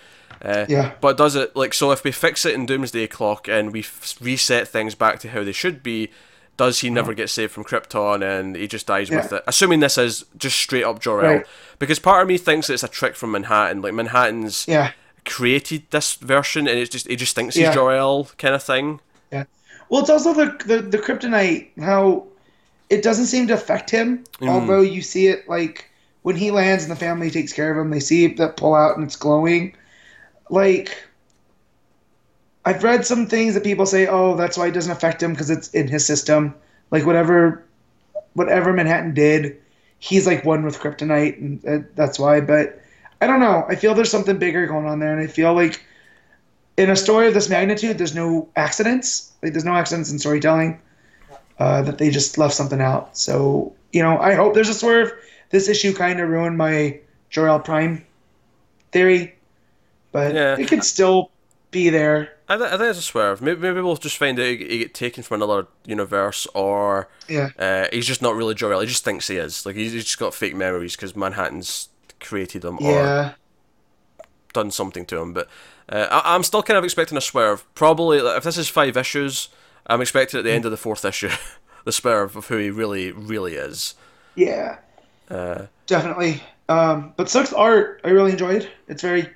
Uh, Yeah. But does it like so? If we fix it in Doomsday Clock and we f- reset things back to how they should be, does he never get saved from Krypton and he just dies with Hmm. It? Assuming this is just straight up Jor-El, Right. because part of me thinks it's a trick from Manhattan. Like Manhattan's yeah, created this version, and it's just he just thinks Yeah. he's Jor-El kind of thing. yeah. Well, it's also the the, the kryptonite how it doesn't seem to affect him, Mm. although you see it like when he lands and the family takes care of him, they see that pull out and it's glowing. Like I've read some things that people say, "Oh, that's why it doesn't affect him because it's in his system." Like whatever, whatever Manhattan did, he's like one with kryptonite, and uh, that's why. But I don't know. I feel there's something bigger going on there, and I feel like in a story of this magnitude, there's no accidents. Like there's no accidents in storytelling. Uh, that they just left something out. So you know, I hope there's a swerve. This issue kind of ruined my Jor-El Prime theory, but Yeah. it could still be there. I, th- I think it's a swerve. Maybe, maybe we'll just find out he, he get taken from another universe, or Yeah. uh, he's just not really Jor-El. He just thinks he is. Like he's, he's just got fake memories because Manhattan's created him or done something to him. But uh, I, I'm still kind of expecting a swerve. Probably if this is five issues, I'm expecting at the end of the fourth issue *laughs* the swerve of who he really, really is. Yeah. Uh, Definitely. Um, but Sook's art, I really enjoyed. It's very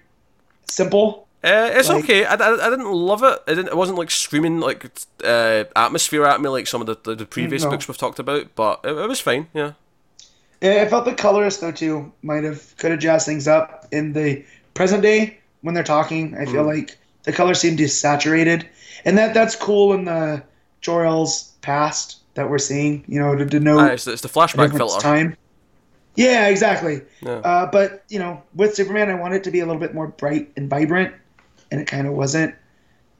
simple. Uh, it's Like- okay. I, I, I didn't love it. It didn't. It wasn't like screaming like uh, atmosphere at me like some of the the, the previous No. books we've talked about. But it, it was fine. Yeah. Yeah, I felt the colorist though too might have could have jazzed things up in the present day when they're talking. I feel like the color seemed desaturated, and that that's cool in the Jor-El's past that we're seeing. You know, to denote Ah, it's, it's the flashback filter. time. Yeah, exactly. Yeah. Uh, but you know, with Superman, I want it to be a little bit more bright and vibrant, and it kind of wasn't.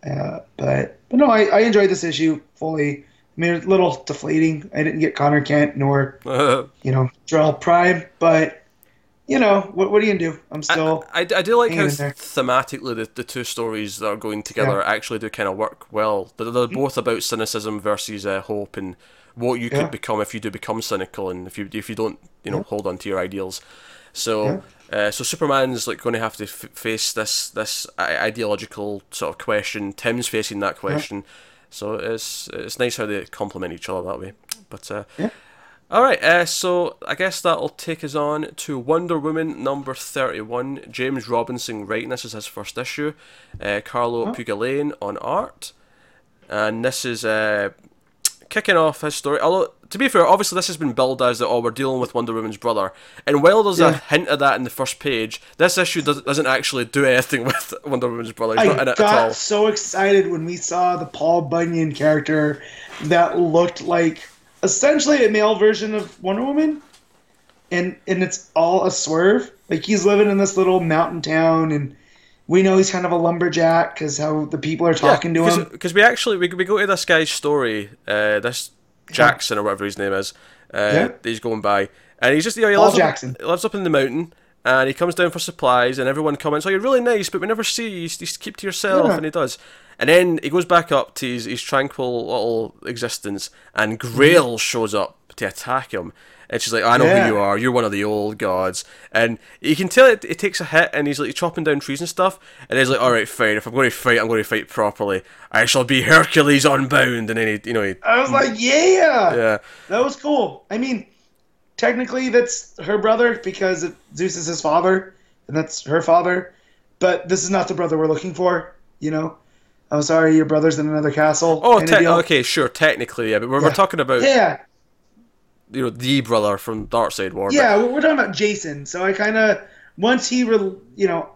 Uh, but but no, I, I enjoyed this issue fully. I mean, a little deflating. I didn't get Connor Kent nor *laughs* you know Jor-El Prime, but you know what what are you gonna do? I'm still I, I do like how hanging in there. thematically the, the two stories that are going together actually do kind of work well. They're, they're both about cynicism versus uh, hope and what you Yeah. could become if you do become cynical and if you if you don't you know hold on to your ideals. So uh, so Superman's like going to have to f- face this this i- ideological sort of question. Tim's facing that question. So it's it's nice how they complement each other that way. But uh, Yeah. All right, uh, so I guess that'll take us on to Wonder Woman number 31. James Robinson writing this is his first issue. Uh, Carlo Pagulayan on art. And this is uh, kicking off his story. Although, to be fair, obviously this has been billed as that, oh, we're dealing with Wonder Woman's brother. And while there's a hint of that in the first page, this issue does, doesn't actually do anything *laughs* with Wonder Woman's brother. He's I not in it at all. got so excited when we saw the Paul Bunyan character that looked like essentially a male version of Wonder Woman, and and it's all a swerve. Like he's living in this little mountain town, and we know he's kind of a lumberjack because how the people are talking to him. Because we actually we, we go to this guy's story, uh, this Jackson or whatever his name is. Uh, Yeah. He's going by, and he's just you know he Paul lives Jackson. Up, he lives up in the mountain, and he comes down for supplies, and everyone comments, "Oh, you're really nice, but we never see you. You just keep to yourself," Yeah. and he does. And then he goes back up to his, his tranquil little existence, and Grail mm-hmm. shows up to attack him. And she's like, I know Yeah. who you are. You're one of the old gods. And you can tell it, it takes a hit, and he's like chopping down trees and stuff. And he's like, all right, fine. If I'm going to fight, I'm going to fight properly. I shall be Hercules unbound. And then he, you know, he, I was like, yeah, yeah, that was cool. I mean, technically that's her brother because Zeus is his father, and that's her father. But this is not the brother we're looking for. You know, I'm sorry, your brother's in another castle. Oh, te- okay, sure, technically, yeah, but we're, we're talking about Yeah, you know the brother from Darkseid War. yeah, we're we're talking about Jason. So I kind of once he, re- you know,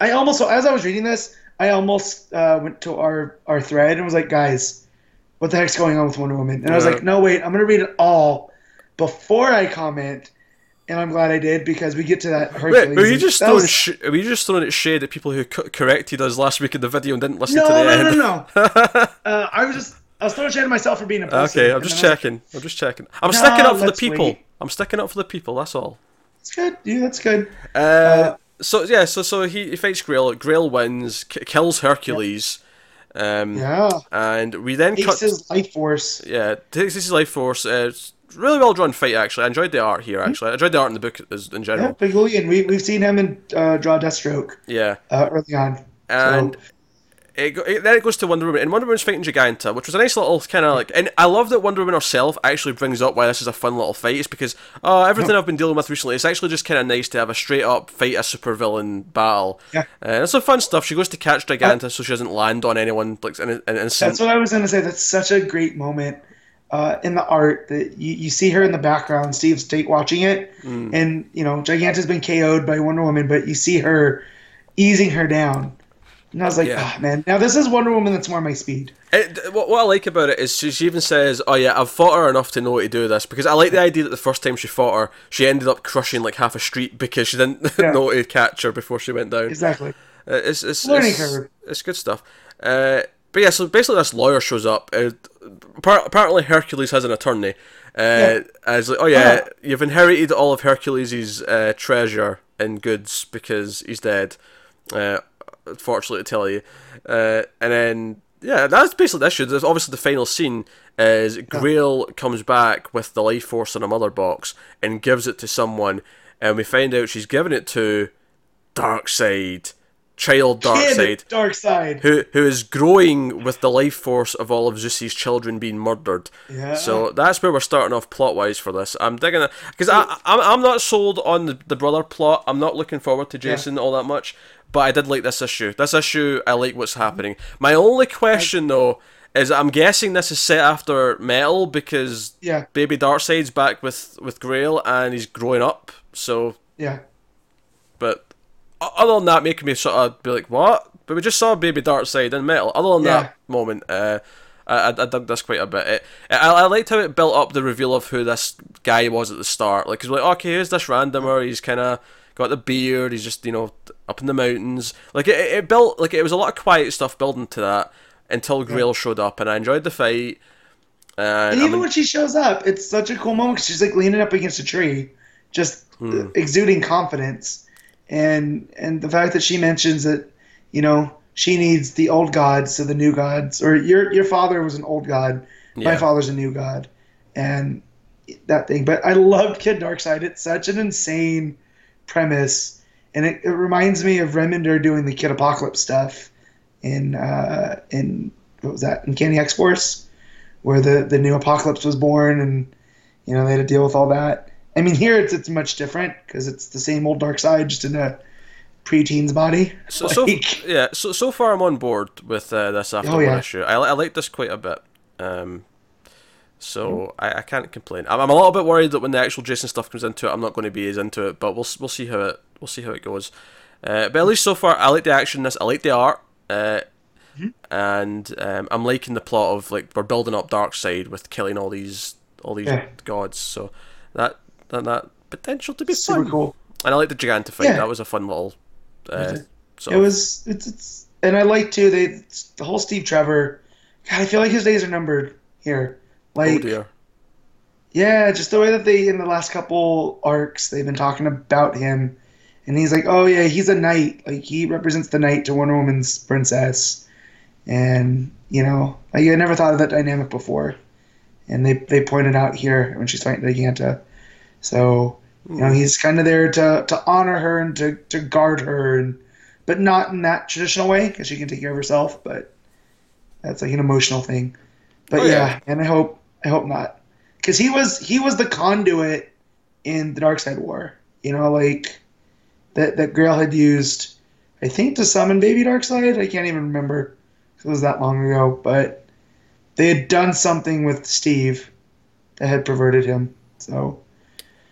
I almost as I was reading this, I almost uh, went to our our thread and was like, guys, what the heck's going on with Wonder Woman? And I was like, no, wait, I'm gonna read it all before I comment. And I'm glad I did because we get to that Hercules. Wait, were you just throwing was- sh- were you just throwing it shade at people who co- corrected us last week in the video and didn't listen No, to the no, end? no, no. *laughs* uh, I was just I was throwing shade at myself for being a pussy. Okay, I'm just was like, checking. I'm just checking. I'm No, sticking up for the people. wait. I'm sticking up for the people. That's all. That's good. Yeah, that's good. Uh, so yeah, so so he, he fights Grail. Grail wins, k- kills Hercules, um, Yeah. and we then cut. Takes his life force. Yeah, takes his life force. Uh, really well drawn fight. Actually, I enjoyed the art here. Actually, I enjoyed the art in the book as, in general. Big Louie, we we've seen him in uh, draw Deathstroke Yeah, uh, early on. and so, it, go- it, then it goes to Wonder Woman, and Wonder Woman's fighting Giganta, which was a nice little kind of like. And I love that Wonder Woman herself actually brings up why this is a fun little fight. It's because oh, everything I've been dealing with recently, it's actually just kind of nice to have a straight up fight a supervillain battle. Yeah. Uh, and it's some fun stuff. She goes to catch Giganta so she doesn't land on anyone like in an innocent. that's what I was gonna say. That's such a great moment uh, in the art that you, you see her in the background, Steve State watching it, Mm. and you know Giganta's been KO'd by Wonder Woman, but you see her easing her down. And I was like, Yeah. oh man, now this is Wonder Woman that's more my speed. It, what, what I like about it is she, she even says, "Oh yeah, I've fought her enough to know how to do this." Because I like the idea that the first time she fought her, she ended up crushing like half a street because she didn't *laughs* Yeah. know how to catch her before she went down. Exactly. Uh, it's it's Learning it's, curve. it's good stuff. Uh, but yeah, so basically this lawyer shows up. Uh, apparently Hercules has an attorney. Uh, Yeah. As like, oh yeah, Ah. you've inherited all of Hercules' uh, treasure and goods because he's dead. Uh, unfortunately to tell you. Uh, and then yeah, that's basically the issue. There's obviously the final scene is Grail comes back with the life force in a mother box and gives it to someone, and we find out she's given it to Darkseid, child Darkseid, Kid Darkseid. who who is growing with the life force of all of Zeus's children being murdered. Yeah. So that's where we're starting off plot wise for this. I'm digging it because I I'm, I'm not sold on the, the brother plot. I'm not looking forward to Jason all that much. But I did like this issue. This issue, I like what's happening. My only question though is I'm guessing this is set after Metal because Yeah. Baby Darkseid's back with with Grail and he's growing up. So Yeah. but other than that, making me sort of be like, what? But we just saw Baby Darkseid in Metal. Other than Yeah. that moment, uh, I, I, I dug this quite a bit. It, I, I liked how it built up the reveal of who this guy was at the start. Like, 'cause we're like, okay, who's this randomer? He's kind of got the beard. He's just, you know, up in the mountains. Like, it, it built, like, it was a lot of quiet stuff building to that until Grail showed up, and I enjoyed the fight. And, And I even mean- when she shows up, it's such a cool moment 'cause she's like leaning up against a tree, just Hmm. exuding confidence, and and the fact that she mentions that, you know, she needs the old gods to the new gods, or your your father was an old god, my father's a new god, and that thing. But I loved Kid Darkseid. It's such an insane premise, and it, it reminds me of Remender doing the Kid Apocalypse stuff in uh, in what was that Uncanny X Force, where the the new Apocalypse was born, and you know they had to deal with all that. I mean, here it's it's much different because it's the same old Darkseid just in a preteens body. So, so yeah, so so far I'm on board with uh, this after Oh, one yeah. issue. I, I like this quite a bit. Um, so I, I can't complain. I'm, I'm a little bit worried that when the actual Jason stuff comes into it, I'm not going to be as into it. But we'll we'll see how it we'll see how it goes. Uh, but at least so far, I like the action. in This I like the art. Uh, and um, I'm liking the plot of like we're building up Darkseid with killing all these all these Yeah. gods. So that that that potential to be super fun. cool. And I like the Giganta fight. Yeah. That was a fun little. Uh, It was it's it's and I like too they the whole Steve Trevor. God, I feel like his days are numbered here. Oh Like dear. yeah, just the way that they in the last couple arcs they've been talking about him, and he's like, oh yeah, he's a knight. Like he represents the knight to Wonder Woman's princess, and you know, like I never thought of that dynamic before, and they they pointed out here when she's fighting Giganta. So you know, hmm. he's kind of there to to honor her and to to guard her, and but not in that traditional way because she can take care of herself, but that's like an emotional thing. But Oh, yeah, yeah. and I hope I hope not because he was he was the conduit in the Darkseid War. You know, like that that Grail had used, I think, to summon Baby Darkseid. I can't even remember 'cause it was that long ago, but they had done something with Steve that had perverted him. So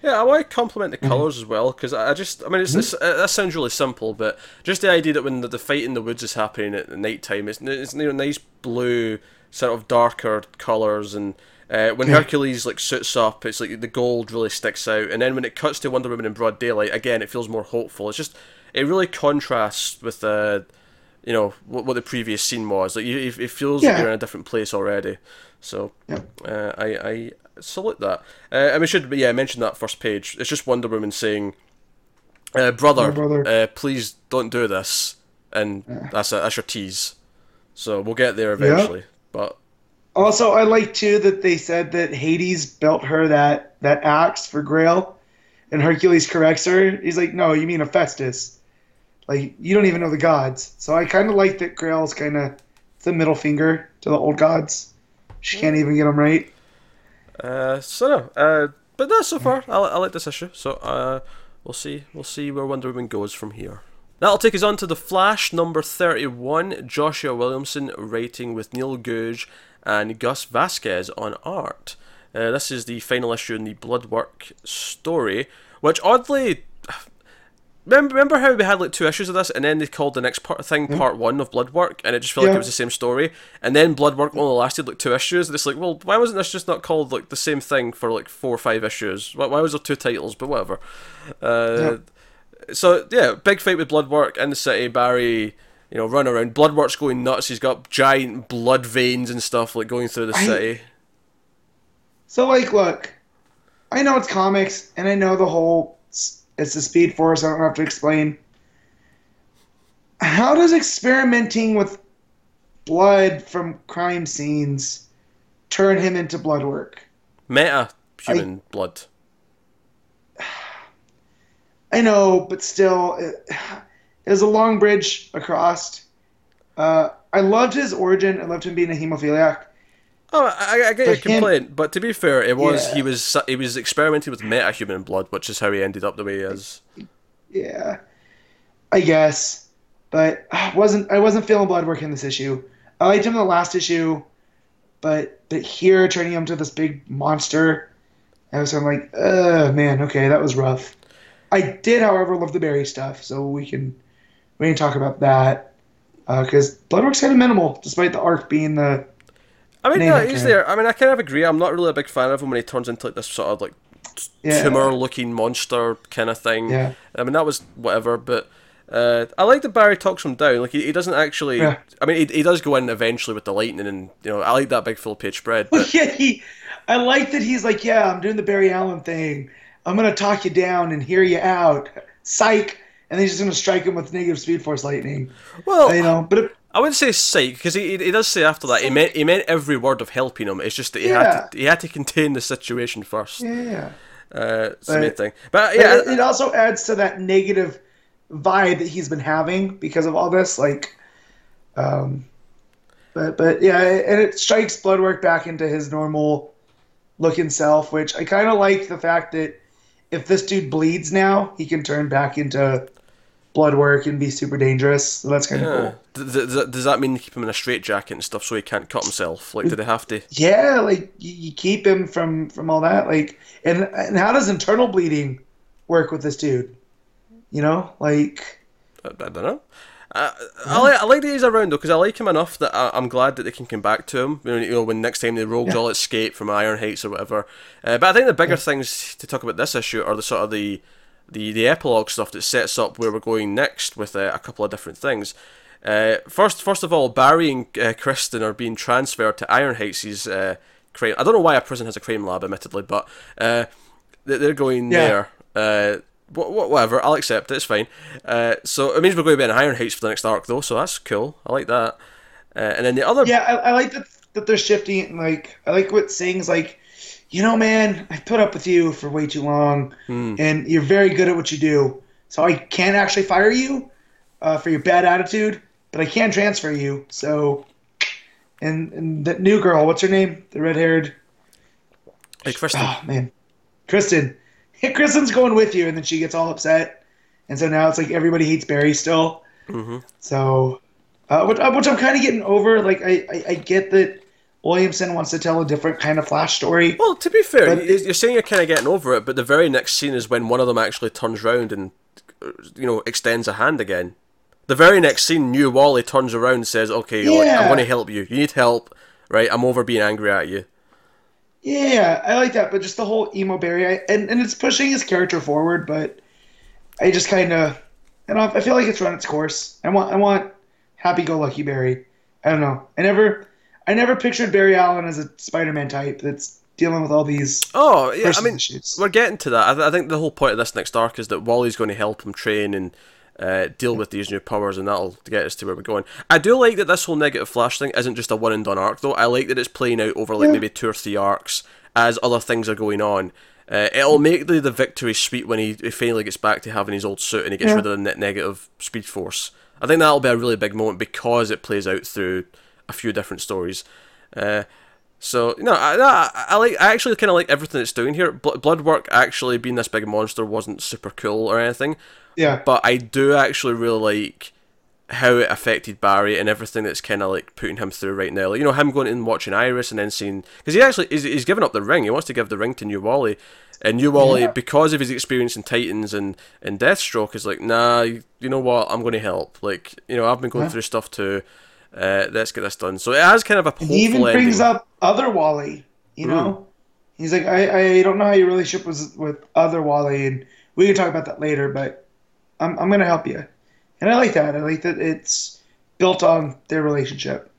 Yeah, I want to compliment the colors as well because I just, I mean, it's, it's, uh, that sounds really simple, but just the idea that when the, the fight in the woods is happening at night time, it's, it's you know, nice blue, sort of darker colors, and uh, when Yeah. Hercules like suits up, it's like the gold really sticks out, and then when it cuts to Wonder Woman in broad daylight, again, it feels more hopeful. It's just it really contrasts with uh, you know what, what the previous scene was. Like you, it feels like you're in a different place already. So Yep. uh, I I salute that. Uh, and we should yeah mention that first page. It's just Wonder Woman saying, uh, "Brother, brother. Uh, please don't do this," and that's a, that's your tease. So we'll get there eventually. But Also, I like too that they said that Hades built her that that axe for Grail, and Hercules corrects her. He's like, "No, you mean Hephaestus. Like you don't even know the gods." So I kind of like that Grail's kind of the middle finger to the old gods. She can't even get them right. Uh, so no, uh, but no, so far I, I like this issue. So uh, we'll see we'll see where Wonder Woman goes from here. That'll take us on to the Flash number thirty-one. Joshua Williamson writing with Neil Googe and Gus Vazquez on art. Uh, this is the final issue in the Bloodwork story, which oddly. Remember, remember how we had like two issues of this, and then they called the next part thing part one of Bloodwork, and it just felt like it was the same story. And then Bloodwork only lasted like two issues, and it's like, well, why wasn't this just not called like the same thing for like four or five issues? Why, why was there two titles? But whatever. Uh, So yeah, big fight with Bloodwork in the city. Barry, you know, run around. Bloodwork's going nuts. He's got giant blood veins and stuff like going through the I- city. So like, look, I know it's comics, and I know the whole it's the Speed Force. I don't have to explain. How does experimenting with blood from crime scenes turn him into blood work? Meta human blood. I know, but still, it, it was a long bridge across. Uh, I loved his origin. I loved him being a hemophiliac. Oh, I, I get your complaint, but to be fair, it was Yeah. he was he was experimenting with metahuman blood, which is how he ended up the way he is. Yeah, I guess, but I wasn't I wasn't feeling blood work in this issue. I liked him in the last issue, but but here turning him to this big monster, I was kind of like, uh man, okay, that was rough. I did, however, love the berry stuff, so we can we can talk about that because Bloodwork's kind of minimal, despite the arc being the I mean, no, he's there. I mean, I kind of agree. I'm not really a big fan of him when he turns into like this sort of like Yeah. tumor-looking monster kind of thing. Yeah. I mean, that was whatever, but uh, I like that Barry talks him down. Like he, he doesn't actually. Yeah. I mean, he, he does go in eventually with the lightning, and you know, I like that big full page spread. But *laughs* yeah, he, I like that he's like, yeah, I'm doing the Barry Allen thing. I'm gonna talk you down and hear you out. Psych. And then he's just gonna strike him with negative speed force lightning. well, You know, but it, I wouldn't say psych because he, he does say after that he meant he meant every word of helping him. It's just that he had to he had to contain the situation first. yeah. Uh, it's the main But- thing. But But yeah, it, it also adds to that negative vibe that he's been having because of all this. Like, um, but but yeah, and it strikes Bloodwork back into his normal looking self, which I kind of like the fact that if this dude bleeds now, he can turn back into Bloodwork and be super dangerous. So that's kind of yeah. cool. Does, does, does that mean keep him in a straitjacket and stuff so he can't cut himself? Like, do they have to? Yeah, like you, keep him from from all that. Like, and and how does internal bleeding work with this dude? You know, like. I, I don't know. Uh, I, like, I like that he's around though because I like him enough that I, I'm glad that they can come back to him. You know, you know when next time the rogues Yeah. all escape from Iron Heights or whatever. Uh, but I think the bigger things to talk about this issue are the sort of the the the epilogue stuff that sets up where we're going next with uh, a couple of different things. Uh, first, first of all, Barry and uh, Kristen are being transferred to Iron Heights' uh, crime. I don't know why a prison has a crime lab, admittedly, but uh, they- they're going Yeah. there. Uh, wh- wh- whatever, I'll accept it. It's fine. Uh, so it means we're going to be in Iron Heights for the next arc, though. So that's cool. I like that. Uh, and then the other, Yeah, I, I like that that they're shifting. Like, I like what Singh's like. You know, man, I put up with you for way too long, Hmm. and you're very good at what you do. So I can't actually fire you uh, for your bad attitude, but I can transfer you. So, and and that new girl, what's her name? The red-haired. like Kristen. Oh man, Kristen. *laughs* Kristen's going with you, and then she gets all upset, and so now it's like everybody hates Barry still. Mm-hmm. So, uh, which, uh, which I'm kind of getting over. Like, I, I, I get that Williamson wants to tell a different kind of Flash story. Well, to be fair, you're saying you're kind of getting over it, but the very next scene is when one of them actually turns around and, uh, you know, extends a hand again. The very next scene, New Wally turns around and says, "Okay, like, I'm going to help you. You need help, right? I'm over being angry at you." Yeah, I like that, but just the whole emo Barry, I, and and it's pushing his character forward, but I just kind of, I know, I feel like it's run its course. I want, I want happy-go-lucky Barry. I don't know. I never, I never pictured Barry Allen as a Spider-Man type that's dealing with all these Oh, yeah. I mean, issues. we're getting to that. I, th- I think the whole point of this next arc is that Wally's going to help him train and uh, deal with these new powers, and that'll get us to where we're going. I do like that this whole negative Flash thing isn't just a one and done arc, though. I like that it's playing out over like Yeah. maybe two or three arcs as other things are going on. Uh, it'll make the, the victory sweet when he, he finally gets back to having his old suit and he gets Yeah. rid of the net negative Speed Force. I think that'll be a really big moment because it plays out through a few different stories. Uh, so no, I, I, I like. I actually kind of like everything it's doing here. Bl- Bloodwork actually being this big monster wasn't super cool or anything, Yeah, but I do actually really like how it affected Barry and everything that's kind of like putting him through right now. Like you know him going and watching Iris and then seeing because he actually he's, he's given up the ring. He wants to give the ring to New Wally, and New Wally Yeah. because of his experience in Titans and and Deathstroke is like nah. You, you know what? I'm going to help. Like you know I've been going Yeah. through stuff too. Uh, let's get this done. So it has kind of a he even brings ending. up other Wally. You know, he's like, I, I don't know how your relationship was with other Wally, and we can talk about that later. But I'm, I'm gonna help you, and I like that. I like that it's built on their relationship.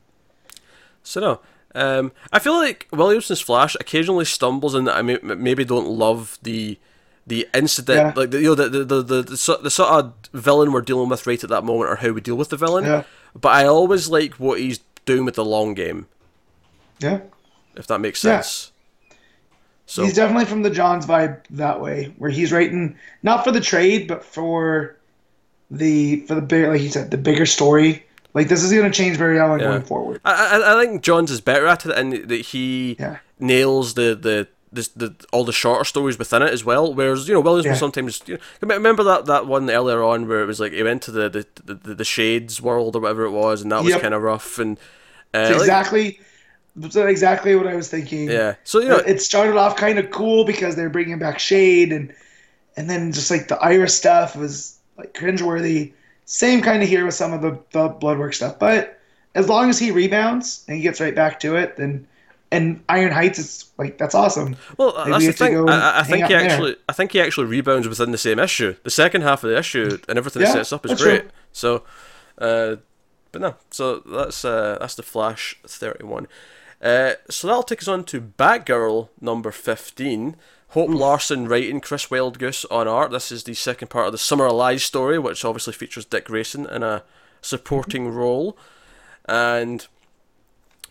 So no, um, I feel like Williamson's Flash occasionally stumbles in that I may, maybe don't love the the incident, Yeah. like the, you know the the, the the the sort the sort of villain we're dealing with right at that moment, or how we deal with the villain. Yeah. But I always like what he's doing with the long game, Yeah, if that makes sense. Yeah. Sense. So he's definitely from the Johns vibe that way, where he's writing not for the trade, but for the for the big, like you said, the bigger story. Like this is gonna change Barry Allen Yeah. going forward. I, I I think Johns is better at it, and that he Yeah. nails the the. The, the, all the shorter stories within it as well. Whereas you know Williams Yeah. will sometimes you know, remember that, that one earlier on where it was like he went to the the, the, the shades world or whatever it was, and that was kind of rough. And uh, It's like- exactly, it's exactly what I was thinking. yeah, so you know it started off kind of cool because they're bringing back Shade and and then just like the Iris stuff was like cringeworthy. Same kind of here with some of the the Bloodwork stuff, but as long as he rebounds and he gets right back to it, then and Iron Heights is like that's awesome. Well, Maybe that's we the thing. I, I- think he there. actually, I think he actually rebounds within the same issue. The second half of the issue and everything Yeah, sets up is great. true. So, uh, but no, so that's uh, that's the Flash thirty one. Uh, so that'll take us on to Batgirl number fifteen. Hope Larson writing, Chris Wildgoose on art. This is the second part of the Summer Lies story, which obviously features Dick Grayson in a supporting role, and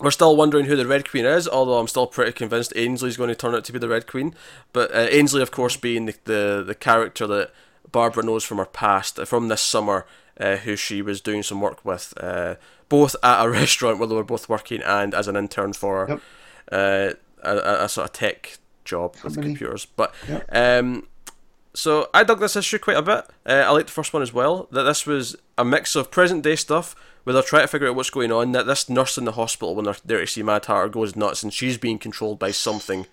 we're still wondering who the Red Queen is, although I'm still pretty convinced Ainsley's going to turn out to be the Red Queen. But uh, Ainsley, of course, being the, the, the character that Barbara knows from her past, uh, from this summer, uh, who she was doing some work with, uh, both at a *laughs* restaurant where they were both working and as an intern for Yep. uh, a, a, a sort of tech job with computers. But Yep. um, so I dug this issue quite a bit. Uh, I liked the first one as well. That this was a mix of present day stuff where they're trying to figure out what's going on. That this nurse in the hospital when they're there to see Mad Hatter goes nuts and she's being controlled by something.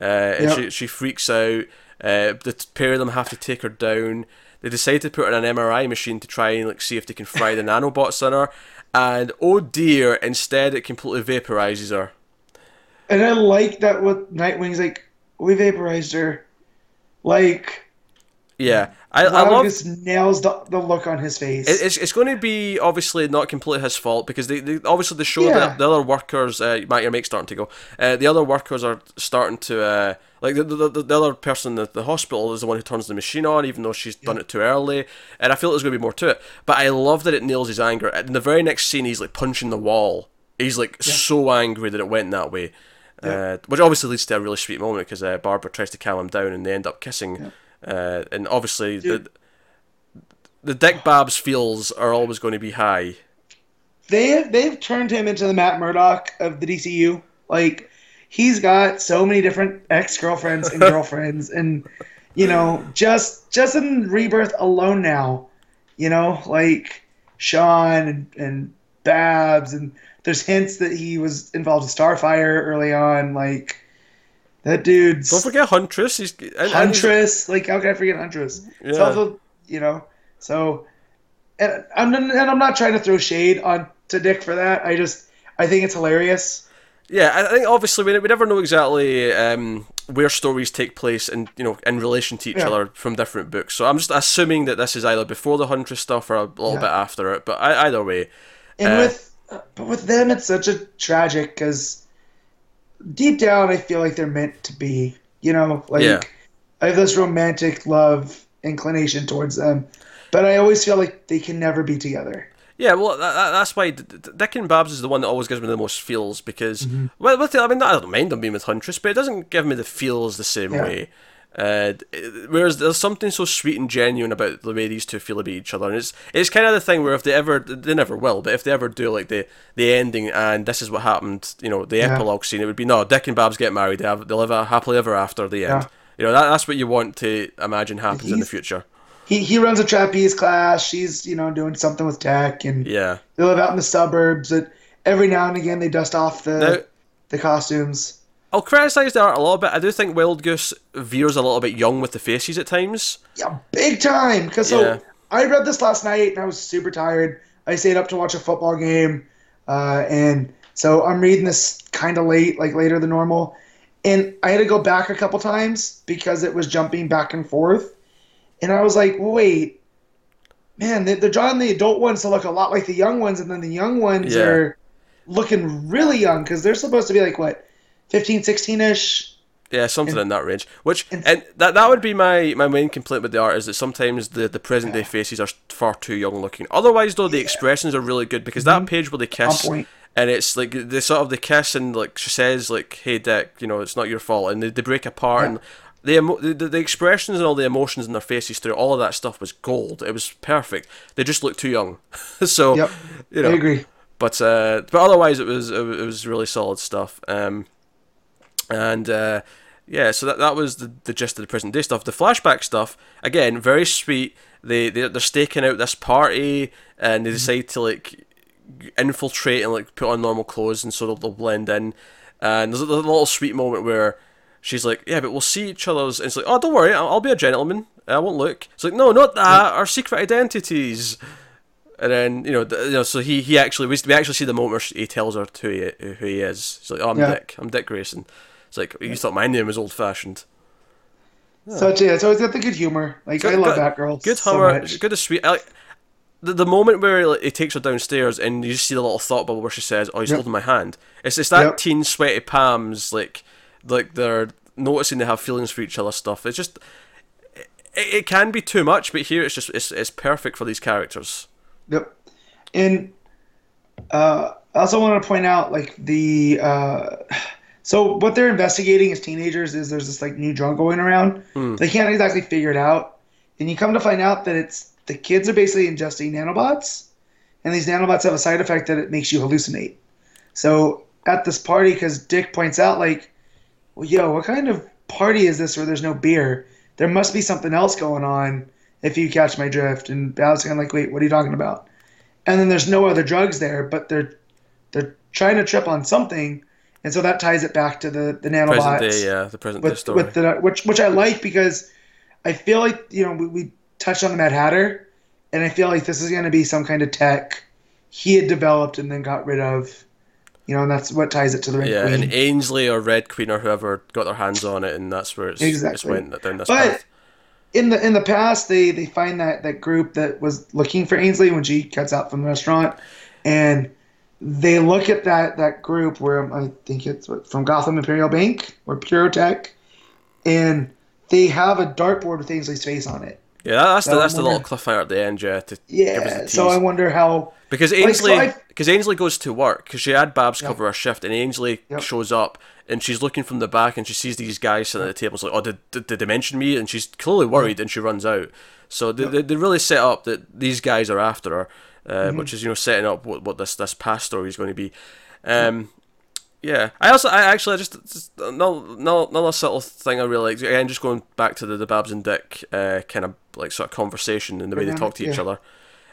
Uh, and Yep. she she freaks out. Uh, the pair of them have to take her down. They decide to put her in an MRI machine to try and like see if they can fry the *laughs* nanobots in her. And oh dear, instead it completely vaporizes her. And I like that what Nightwing's like. We vaporized her. Like Yeah, I, I love just nails the, the look on his face. It- It's, it's going to be obviously not completely his fault because they, they obviously the show Yeah. that the other workers uh, Matt your mic's starting to go. Uh, the other workers are starting to uh, like the, the, the, the other person at the hospital is the one who turns the machine on even though she's done it too early. And I feel there's going to be more to it. But I love that it nails his anger. In the very next scene he's like punching the wall. He's like so angry that it went that way. Uh, which obviously leads to a really sweet moment because uh, Barbara tries to calm him down and they end up kissing uh, and obviously the, Dude. the Dick Babs feels are always going to be high. they have they've turned him into the Matt Murdock of the DCU. Like he's got so many different ex girlfriends and *laughs* girlfriends, and you know, just just in Rebirth alone now, you know, like Shawn and, and Babs and there's hints that he was involved with Starfire early on. Like that dude's Don't forget Huntress. He's and- and he's- Huntress. Like how can I forget Huntress? Yeah. also you know so. And I'm and I'm not trying to throw shade on to Dick for that. I just I think it's hilarious. Yeah, I I think obviously we, we never know exactly um, where stories take place and you know in relation to each Yeah. other from different books. So I'm just assuming that this is either before the Huntress stuff or a little Yeah. bit after it. But I, either way, And Uh, with but with them, it's such a tragic because deep down, I feel like they're meant to be. You know, like Yeah. I have this romantic love inclination towards them, but I always feel like they can never be together. yeah, well that, that, that's why Dick and Babs is the one that always gives me the most feels because Mm-hmm. well, with the, I mean I don't mind them being with Huntress, but it doesn't give me the feels the same Yeah. way. Uh, whereas there's something so sweet and genuine about the way these two feel about each other, and it's it's kind of the thing where if they ever they never will, but if they ever do like the the ending and this is what happened, you know, the Yeah. epilogue scene, it would be no Dick and Babs get married, they have they live a happily ever after the end. Yeah. You know that that's what you want to imagine happens in the future. He he runs a trapeze class. She's you know doing something with tech, and Yeah. they live out in the suburbs. That every now and again they dust off the Now the costumes. I'll criticise the art a little bit. I do think Wildgoose veers a little bit young with the faces at times. Yeah, big time. Because so Yeah. I read this last night and I was super tired. I stayed up to watch a football game, uh, and so I'm reading this kind of late, like later than normal. And I had to go back a couple times because it was jumping back and forth. And I was like, wait, man, they- they're drawing the adult ones to look a lot like the young ones, and then the young ones Yeah. are looking really young because they're supposed to be like, what, 15, 16 ish? Yeah, something in that range. Which and- and that that would be my, my main complaint with the art is that sometimes the, the present day faces are far too young looking. Otherwise, though, the expressions are really good because that page where they kiss Mm-hmm. and it's like the sort of the kiss and like she says like, "Hey Dick, you know it's not your fault," and they, they break apart Yeah. and. The, emo- the the expressions and all the emotions in their faces through all of that stuff was gold. It was perfect. They just looked too young, *laughs* so Yep, you know. I agree. But uh, but otherwise, it was it was it was really solid stuff. Um, and uh, yeah, so that that was the, the gist of the present day stuff. The flashback stuff again, very sweet. They they they're staking out this party, and they decide to like infiltrate and like put on normal clothes, and so they'll, they'll blend in. And there's a, there's a little sweet moment where she's like, "Yeah, but we'll see each other's." And it's like, "Oh, don't worry, I'll, I'll be a gentleman. I won't look." It's like, "No, not that. Our secret identities." And then you know, th- you know, so he he actually we, we actually see the moment where he tells her who he who he is. He's like, "Oh, I'm Yeah. Dick. I'm Dick Grayson." It's like you thought my name was old fashioned. So yeah, it's always got the good humor. Like I love that girl. Good so humor. much. good to sweet. I like the, the moment where like, he takes her downstairs and you just see the little thought bubble where she says, "Oh, he's Yep. holding my hand." It's it's that Yep. teen sweaty palms like like they're noticing they have feelings for each other stuff. It's just it, it can be too much, but here it's just it's it's perfect for these characters. Yep. And uh, I also want to point out like the uh, so what they're investigating as teenagers is there's this like new drug going around. Hmm. They can't exactly figure it out, and you come to find out that it's the kids are basically ingesting nanobots, and these nanobots have a side effect that it makes you hallucinate. So at this party, because Dick points out like, well, yo, what kind of party is this where there's no beer? There must be something else going on if you catch my drift. And Bal's kind of like, wait, what are you talking about? and then there's no other drugs there, but they're they're trying to trip on something, and so that ties it back to the the nanobots Present day, yeah, the present day story. with the which which I like because I feel like you know we, we touched on the Mad Hatter, and I feel like this is going to be some kind of tech he had developed and then got rid of, you know, and that's what ties it to the Red yeah, Queen. and Ainsley or Red Queen or whoever got their hands on it, and that's where it's, it's Exactly. went down this But- path. in the in the past they they find that that group that was looking for Ainsley when she cuts out from the restaurant and they look at that that group where I think it's from Gotham Imperial Bank or Purotech and they have a dartboard with Ainsley's face on it. Yeah, that's the that's I'm the little cliffhanger at the end, yeah. To Yeah, so. I wonder how Because so Ainsley, because Ainsley goes to work because she had Babs Yep. cover her shift, and Ainsley Yep. shows up and she's looking from the back and she sees these guys sitting at the table. It's like, oh, did, did, did they mention me? And she's clearly worried, and she runs out. So they, they, they really set up that these guys are after her, uh, Mm-hmm. which is you know setting up what, what this this past story is going to be. Um, yeah, I also I actually I just, just no no another subtle thing I really like again just going back to the, the Babs and Dick uh, kind of like sort of conversation and the way they talk to each Yeah. other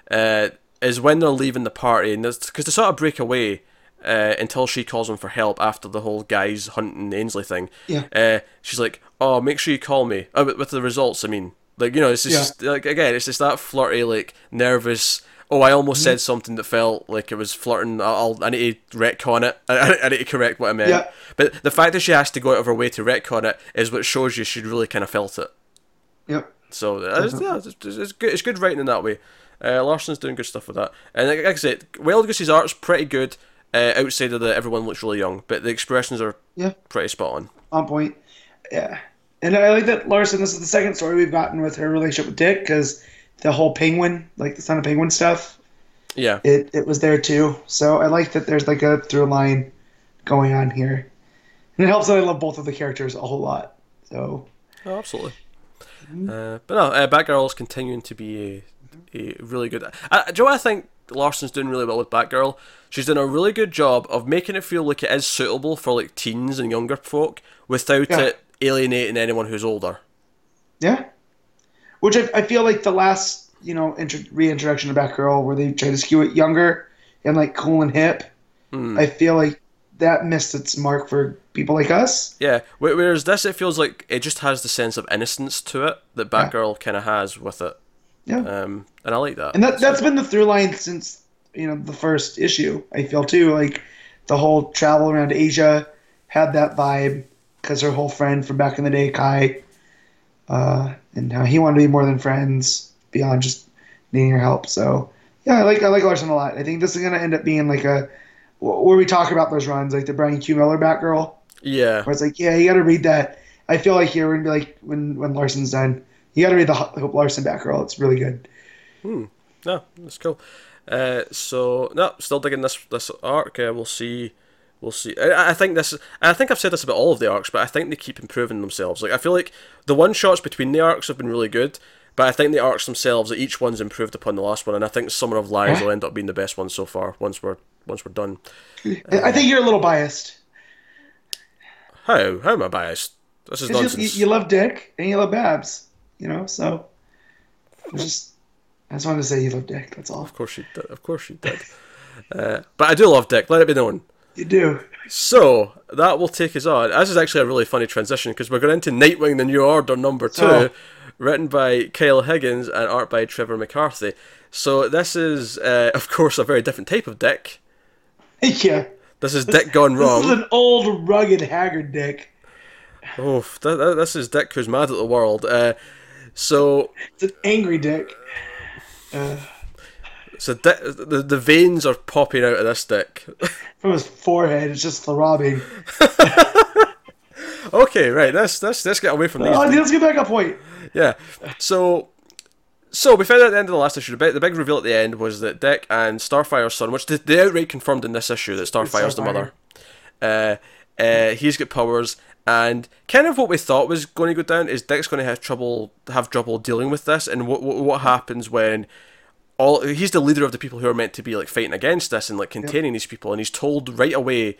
uh, is when they're leaving the party and because they sort of break away uh, until she calls him for help after the whole guys hunting Ainsley thing. Yeah. Uh, she's like, "Oh, make sure you call me." Oh, with the results, I mean, like you know, it's just like again, it's just that flirty, like nervous. Oh, I almost said something that felt like it was flirting. I'll, I need to retcon it. *laughs* I, I need to correct what I meant. Yeah. But the fact that she has to go out of her way to retcon it is what shows you she really kind of felt it. Yep. So uh, it's, yeah, it's, it's, good. It's good writing in that way. Uh, Larson's doing good stuff with that, and like, like I said, Wildgoose's art's pretty good. Uh, outside of the everyone looks really young, but the expressions are Yeah. pretty spot on. on point. Yeah, and I like that Larson. This is the second story we've gotten with her relationship with Dick because the whole penguin, like the son of penguin stuff, Yeah, it it was there too. So I like that there's like a through line going on here, and it helps that I love both of the characters a whole lot. So oh, absolutely. Uh, but no, uh, is continuing to be a, a really good. Uh, do you know what I think Larson's doing really well with Batgirl? She's done a really good job of making it feel like it is suitable for like teens and younger folk without Yeah. it alienating anyone who's older. yeah, which I, I feel like the last you know intro, reintroduction of Batgirl where they try to skew it younger and like cool and hip. I feel like that missed its mark for people like us. Yeah, whereas this, it feels like it just has the sense of innocence to it that Batgirl kind of has with it. Yeah. Um, and I like that. And that that's been the through line since you know the first issue. I feel too like the whole travel around Asia had that vibe because her whole friend from back in the day, Kai, uh, and how he wanted to be more than friends beyond just needing her help. So yeah, I like I like Larson a lot. I think this is gonna end up being like a where we talk about those runs, like the Brian Q Miller Batgirl, yeah, where it's like, yeah, you got to read that. I feel like here we're gonna be like when when Larson's done, you got to read the Hope Larson Batgirl. It's really good. Hmm. No, that's cool. Uh, so no, still digging this this arc. Uh, we'll see. We'll see. I, I think this. I think I've said this about all of the arcs, but I think they keep improving themselves. Like I feel like the one shots between the arcs have been really good, but I think the arcs themselves, each one's improved upon the last one, and I think Summer of Lies will end up being the best one so far. Once we're once we're done. I think you're a little biased. How how am I biased? This is nonsense. You, you love Dick and you love Babs, you know. So, just I just wanted to say you love Dick. That's all Of course she did. Of course she did. *laughs* Uh, but I do love Dick. Let it be known. You do. So that will take us on. This is actually a really funny transition because we're going into Nightwing: The New Order number two, Oh. written by Kyle Higgins and art by Trevor McCarthy. So this is, uh, of course, a very different type of Dick. *laughs* yeah. This is Dick gone wrong. This is an old, rugged, haggard Dick. Oh, th- th- this is Dick who's mad at the world. Uh, so, It's an angry Dick. Uh, so Dick, the the veins are popping out of this Dick. *laughs* from his forehead, it's just throbbing. *laughs* okay, right. Let's let's let's get away from these. Oh, let's get back a point. Yeah. So, so we found out at the end of the last issue. The big, the big reveal at the end was that Dick and Starfire's son, which they, outright confirmed in this issue that Starfire's the mother. Uh, uh, he's got powers, and kind of what we thought was going to go down is Dick's going to have trouble have trouble dealing with this, and what what, what happens when. All, he's the leader of the people who are meant to be like fighting against this and like containing these people, and he's told right away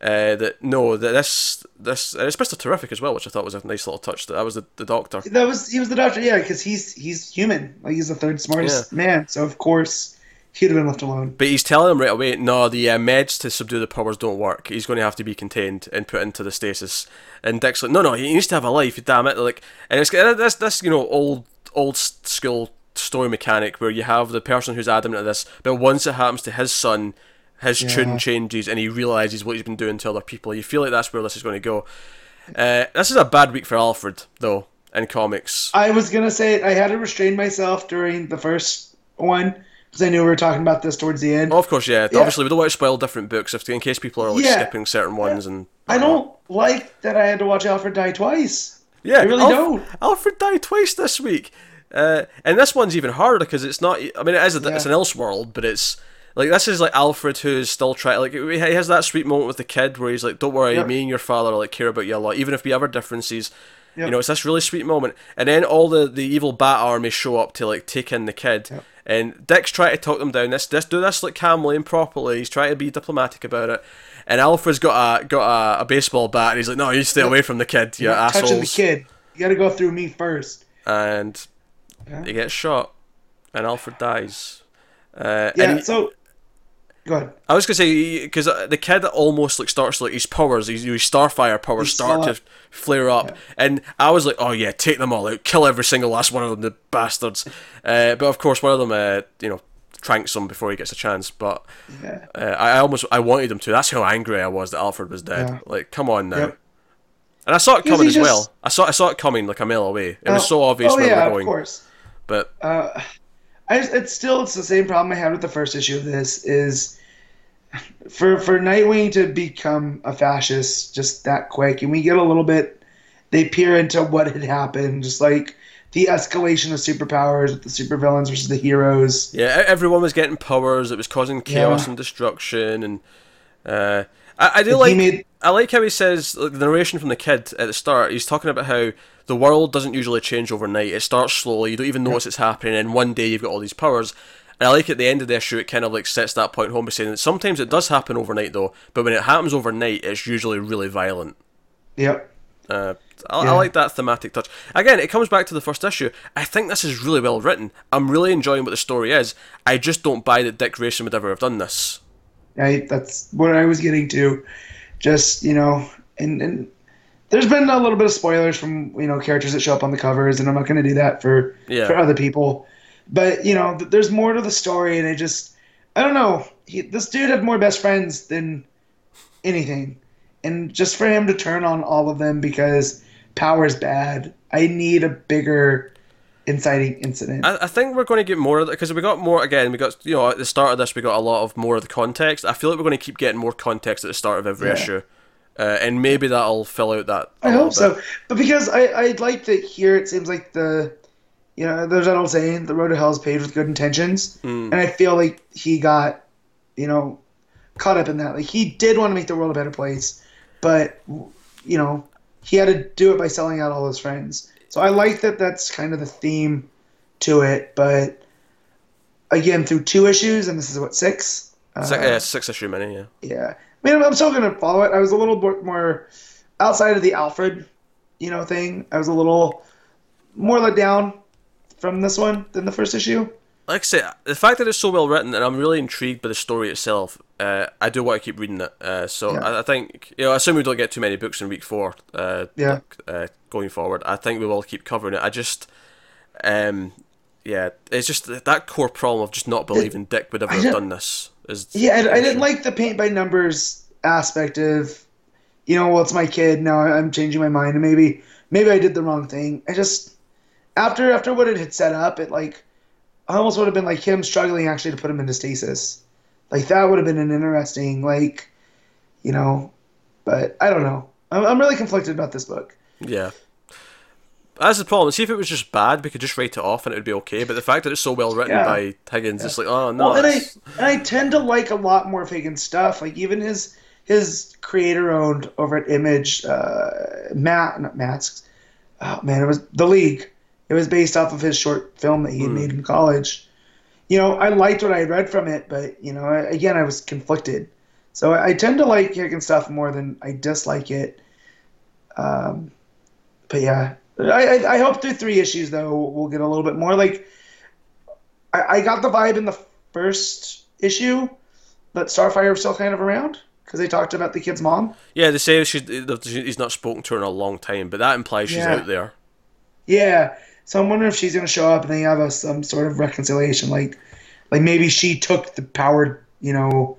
uh, that no, that this this and it's Mister Terrific as well, which I thought was a nice little touch. That that was the, the doctor. That was he was the doctor, yeah, because he's he's human. Like he's the third smartest man, so of course he'd have been left alone. But he's telling him right away, no, the uh, meds to subdue the powers don't work. He's going to have to be contained and put into the stasis. And Dick's like, no, no, he needs to have a life. Damn it! Like, and it's that's this you know old old school story mechanic where you have the person who's adamant at this, but once it happens to his son, his tune changes and he realizes what he's been doing to other people. You feel like that's where this is going to go. Uh, this is a bad week for Alfred, though, in comics. I was gonna say I had to restrain myself during the first one because I knew we were talking about this towards the end. Oh, of course, yeah. Yeah. Obviously, we don't want to spoil different books if in case people are like Yeah. skipping certain ones and. I don't like that I had to watch Alfred die twice. Yeah, I really Alf- don't. Alfred died twice this week, uh, and this one's even harder because it's not. I mean, it is. A, It's an Yeah. Elseworld, but it's like this is like Alfred who's still trying. Like he has that sweet moment with the kid where he's like, "Don't worry, Yep. me and your father like care about you a lot, even if we have our differences." Yep. You know, it's this really sweet moment, and then all the the evil bat army show up to like take in the kid. And Dick's trying to talk them down. This, this, do this like calmly and properly. He's trying to be diplomatic about it. And Alfred's got a got a, a baseball bat, and he's like, "No, you stay away from the kid, you You're assholes." touching the kid. You got to go through me first. and Yeah. he gets shot, and Alfred dies. Uh, Yeah. and he- so Go ahead. I was gonna say because the kid almost like starts like his powers, his, his Starfire powers His start to flare up, and I was like, oh yeah, take them all out, kill every single last one of them, the bastards. *laughs* Uh, but of course, one of them, uh, you know, tranks him before he gets a chance. But Yeah. uh, I I almost I wanted him to. That's how angry I was that Alfred was dead. Yeah. Like, come on now. Yep. And I saw it coming as just- well. I saw I saw it coming like a mile away. It was Oh, so obvious oh where yeah, we're of course. But Uh, I just, it's still it's the same problem I had with the first issue of this is for for Nightwing to become a fascist just that quick, and we get a little bit. They peer into what had happened, just like the escalation of superpowers with the supervillains versus the heroes. Yeah, everyone was getting powers. It was causing chaos Yeah. and destruction, and uh, I, I do like. made- I like how he says like, the narration from the kid at the start. He's talking about how the world doesn't usually change overnight. It starts slowly. You don't even notice it's happening, and one day you've got all these powers. And I like at the end of the issue, it kind of like sets that point home by saying that sometimes it does happen overnight though, but when it happens overnight, it's usually really violent. Yep. Uh, I, Yeah. I like that thematic touch. Again, it comes back to the first issue. I think this is really well written. I'm really enjoying what the story is. I just don't buy that Dick Grayson would ever have done this. I, that's what I was getting to. Just you know, and and there's been a little bit of spoilers from you know characters that show up on the covers, and I'm not going to do that for Yeah. for other people. But you know, th- there's more to the story, and I just I don't know. He, this dude had more best friends than anything, and just for him to turn on all of them because power's bad. I need a bigger inciting incident. I, I think we're going to get more of that because we got more again. We got you know at the start of this we got a lot of more of the context. I feel like we're going to keep getting more context at the start of every Yeah. issue, uh, and maybe that'll fill out that. I hope bit. so. But because I, I'd like that here, it seems like the, you know, there's that old saying, the road to hell is paved with good intentions. Mm. And I feel like he got, you know, caught up in that. Like, he did want to make the world a better place, but, you know, he had to do it by selling out all his friends. So I like that that's kind of the theme to it. But again, through two issues, and this is what, six? Six, Uh, yeah, six issue mini. Yeah. yeah. I mean, I'm still going to follow it. I was a little bit more outside of the Alfred, you know, thing. I was a little more let down from this one than the first issue. Like I say, the fact that it's so well written, and I'm really intrigued by the story itself. Uh, I do want to keep reading it. Uh, so Yeah. I, I think you know, I assume we don't get too many books in week four. Uh, Yeah. Uh, going forward, I think we will keep covering it. I just, um, yeah, it's just that- core problem of just not believing Dick would ever have done this. Is Yeah, I, I didn't like the paint by numbers aspect of, you know, well, it's my kid now. I'm changing my mind, and maybe maybe I did the wrong thing. I just after after what it had set up, it like almost would have been like him struggling actually to put him into stasis. Like that would have been an interesting like, you know, but I don't know. I'm, I'm really conflicted about this book. Yeah. That's the problem. See if it was just bad, we could just write it off and it would be okay. But the fact that it's so well written Yeah. by Higgins, it's like, oh no. Well, and I and I tend to like a lot more Fagan stuff. Like even his his creator owned over at Image, uh, Matt, not Matt's. Oh man, it was the League. It was based off of his short film that he had made in college. You know, I liked what I had read from it, but you know, I, again, I was conflicted. So I, I tend to like Higgins stuff more than I dislike it. Um, but yeah, I, I, I hope through three issues though we'll get a little bit more. Like I, I got the vibe in the first issue that Starfire was still kind of around because they talked about the kid's mom. yeah, they say she's, he's not spoken to her in a long time, but that implies she's Yeah. out there. Yeah, so I'm wondering if she's gonna show up and they have a, some sort of reconciliation, like like maybe she took the power, you know,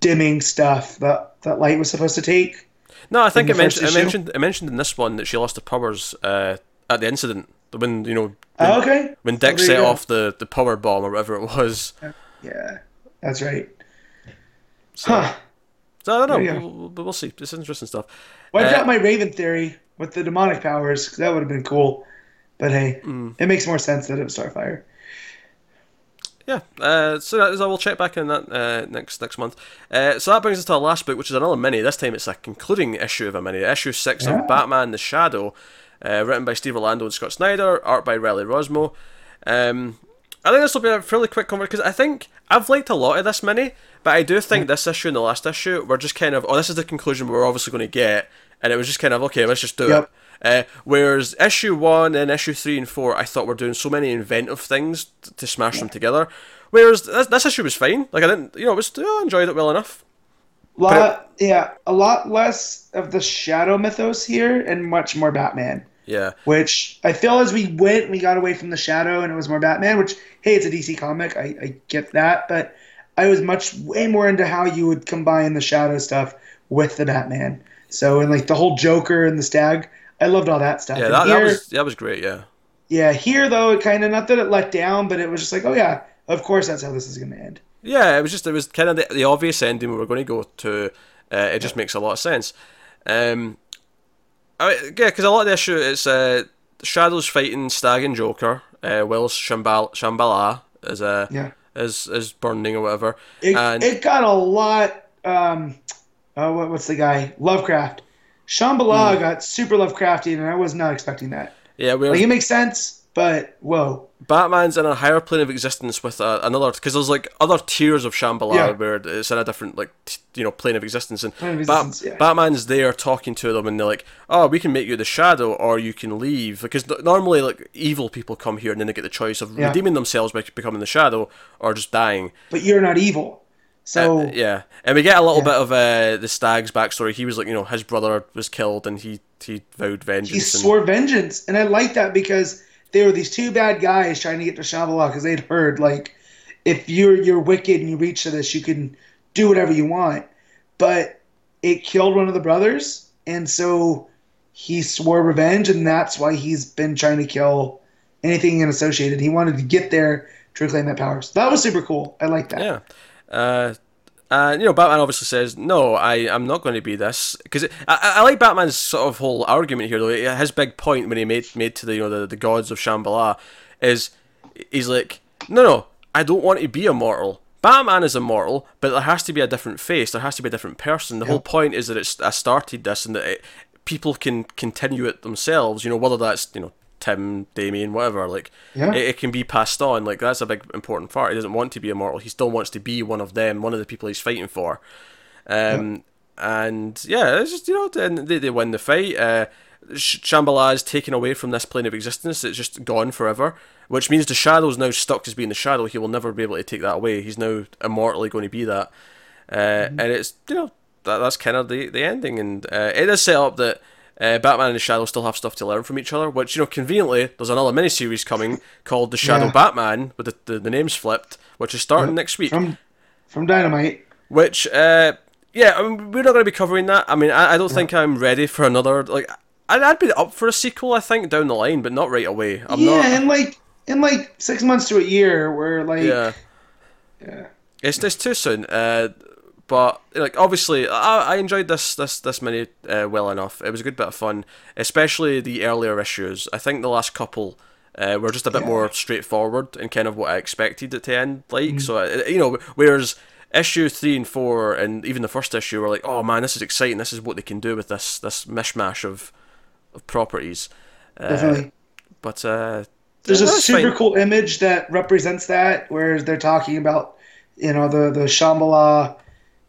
dimming stuff that that light was supposed to take. No, I think I mentioned, I mentioned I mentioned in this one that she lost her powers uh, at the incident when you know Oh, okay. when So Dick set go. off the, the power bomb or whatever it was. Yeah, that's right. So, Huh. so I don't know. We'll, we'll, we'll see. It's interesting stuff. Well, I've Uh, got my Raven theory with the demonic powers 'cause that would have been cool. But hey, Mm. it makes more sense that it was Starfire. Yeah, uh, so that is, I will check back in that uh, next next month. Uh, so that brings us to our last book, which is another mini. This time it's a concluding issue of a mini, issue six Yeah. of Batman: The Shadow, uh, written by Steve Orlando and Scott Snyder, art by Riley Rossmo. Um, I think this will be a fairly quick conversation because I think I've liked a lot of this mini, but I do think this issue and the last issue were just kind of oh, this is the conclusion we're obviously going to get, and it was just kind of okay, let's just do Yep. it. Uh, whereas issue one and issue three and four, I thought were doing so many inventive things t- to smash them together. Whereas this, this issue was fine. Like I didn't, you know, it was I enjoyed it well enough. Lot, yeah, a lot less of the shadow mythos here, and much more Batman. Yeah. Which I feel as we went, we got away from the shadow, and it was more Batman. Which hey, it's a DC comic, I, I get that, but I was much way more into how you would combine the shadow stuff with the Batman. So and like the whole Joker and the Stag, I loved all that stuff. Yeah, that, here, that was that was great. Yeah. yeah. Here though, it kind of not that it let down, but it was just like, oh yeah, of course that's how this is going to end. Yeah, it was just it was kind of the, the obvious ending we were going to go to. Uh, it just makes a lot of sense. Um, I, yeah, because a lot of the issue is uh, Shadows fighting Stag and Joker, uh, whilst Shambhala, Shambhala is uh, Yeah. is is burning or whatever. It, and it got a lot. Um, uh, what, what's the guy? Lovecraft. Shambhala got super Lovecraftian, and I was not expecting that. yeah, whereas Like it makes sense, but whoa. Batman's in a higher plane of existence with uh, another because there's like other tiers of Shambhala Yeah. where it's in a different like t- you know plane of existence and of Bat- yeah. Batman's there talking to them and they're like oh we can make you the shadow or you can leave because normally like evil people come here and then they get the choice of Yeah. redeeming themselves by becoming the shadow or just dying But you're not evil. So Uh, yeah and we get a little Yeah. bit of uh, the stag's backstory he was like you know his brother was killed and he he vowed vengeance he and- swore vengeance, and I like that because they were these two bad guys trying to get to Shambhala because they'd heard like if you're you're wicked and you reach to this, you can do whatever you want. But it killed one of the brothers, and so he swore revenge, and that's why he's been trying to kill anything in associated. He wanted to get there to reclaim that power. So that was super cool. I like that. Yeah. Uh, and you know, Batman obviously says, "No, I am not going to be this." Because I, I like Batman's sort of whole argument here, though. His big point when he made made to the you know the, the gods of Shambhala is he's like, "No, no, I don't want to be immortal." Batman is immortal, but there has to be a different face. There has to be a different person. The whole point is that it's I started this and that it, people can continue it themselves. You know, whether that's you know Tim, Damian, whatever. Like Yeah. it, it can be passed on. Like that's a big important part. He doesn't want to be immortal. He still wants to be one of them, one of the people he's fighting for. Um, and yeah, it's just you know, then they, they win the fight. Uh, Shambhala is taken away from this plane of existence. It's just gone forever, which means the shadow's now stuck as being the shadow. He will never be able to take that away. He's now immortally going to be that. Uh, And it's you know that that's kind of the the ending, and uh, it is set up that. Uh, Batman and the Shadow still have stuff to learn from each other, which you know conveniently there's another miniseries coming called the Shadow Yeah. Batman with the, the, the names flipped, which is starting Yep. next week. From from Dynamite. Which, uh, yeah, I mean, we're not going to be covering that. I mean, I, I don't think I'm ready for another. Like, I'd, I'd be up for a sequel, I think, down the line, but not right away. I'm yeah, not. and like in like six months to a year, where like Yeah, yeah. it's it's too soon. Uh, but like, obviously, I, I enjoyed this this this mini uh, well enough. It was a good bit of fun, especially the earlier issues. I think the last couple. Uh, were just a bit Yeah. more straightforward and kind of what I expected it to end like. Mm-hmm. So uh, you know, whereas issue three and four and even the first issue were like, oh man, this is exciting. This is what they can do with this this mishmash of of properties. Uh, definitely. But uh, There's a super fine. cool image that represents that, where they're talking about, you know, the the Shambhala,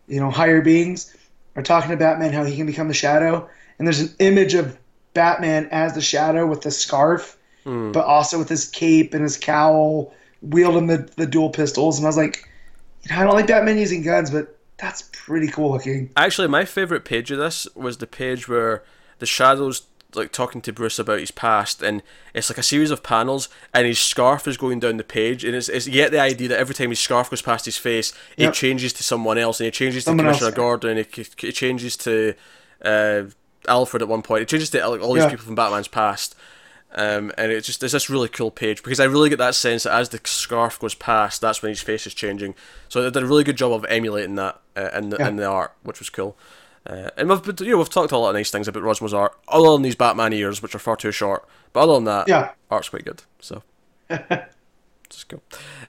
you know, higher beings are talking to Batman how he can become the Shadow, and there's an image of Batman as the Shadow with the scarf, Hmm. but also with his cape and his cowl, wielding the the dual pistols, and I was like, you know, I don't like Batman using guns, but that's pretty cool looking. Actually, my favorite page of this was the page where the shadows like talking to Bruce about his past, and it's like a series of panels, and his scarf is going down the page, and it's, it's you get the idea that every time his scarf goes past his face, Yep. it changes to someone else, and it changes to Someone else, Commissioner yeah. Gordon, and it, it changes to uh, Alfred at one point. It changes to like, all these Yeah. people from Batman's past. Um, and it's just it's this really cool page because I really get that sense that as the scarf goes past, that's when his face is changing. So they did a really good job of emulating that uh, in the Yeah. in the art, which was cool. Uh, and we've been- you know we've talked a lot of nice things about Rossmo's art, other than these Batman ears, which are far too short. But other than that, Yeah. art's quite good. So *laughs* just cool.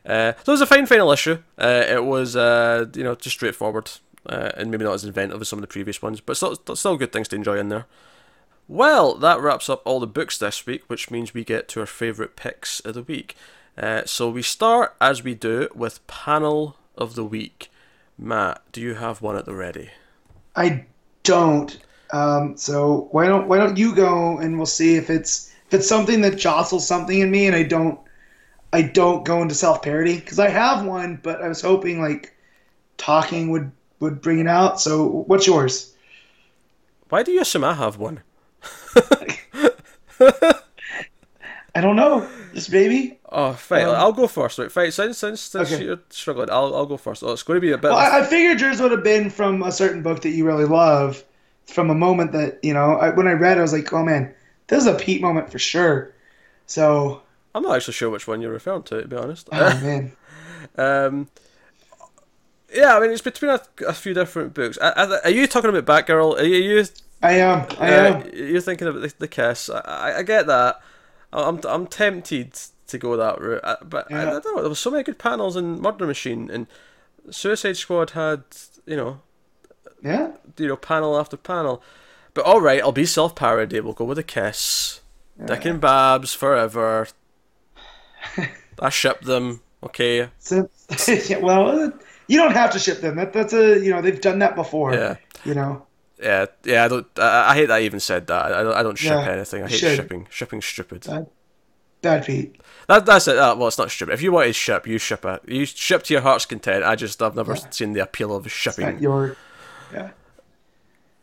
Uh, so it was a fine final issue. Uh, it was uh, you know just straightforward uh, and maybe not as inventive as some of the previous ones, but still still good things to enjoy in there. Well, that wraps up all the books this week, which means we get to our favourite picks of the week. Uh, so we start, as we do, with Panel of the Week. Matt, do you have one at the ready? I don't. Um, so why don't why don't you go and we'll see if it's if it's something that jostles something in me and I don't I don't go into self parody because I have one, but I was hoping like talking would would bring it out. So what's yours? Why do you assume I have one? *laughs* I don't know. Just baby? Oh, fine. Um, I'll go first. Right, fine. Since since, since Okay. you're struggling, I'll I'll go first. Oh, it's going to be a bit. Well, I, I figured yours would have been from a certain book that you really love, from a moment that you know. I, when I read, I was like, "Oh man, this is a Pete moment for sure." So, I'm not actually sure which one you're referring to, to be honest. oh *laughs* man, Um, yeah, I mean it's between a, a few different books. Are, are are you talking about Batgirl? Are you, are you I am, I uh, am. you're thinking about the, the kiss? I, I, I get that. I'm I'm tempted to go that route, uh, but I, I don't know. There was so many good panels in Murder Machine, and Suicide Squad had you know Yeah, you know panel after panel. But all right, I'll be self parody. We'll go with a kiss. Dick and Babs forever. I ship them. Okay. so, *laughs* well, you don't have to ship them. That that's a you know they've done that before. Yeah. You know. Yeah, yeah. I don't. I, I hate that I even said that. I don't. I don't ship Yeah, anything. I hate should. shipping. Shipping's stupid. Bad Pete. That that's it. Uh, well, it's not stupid. If you want to ship, you ship it. You ship to your heart's content. I just I've never Yeah. seen the appeal of shipping. your. Yeah.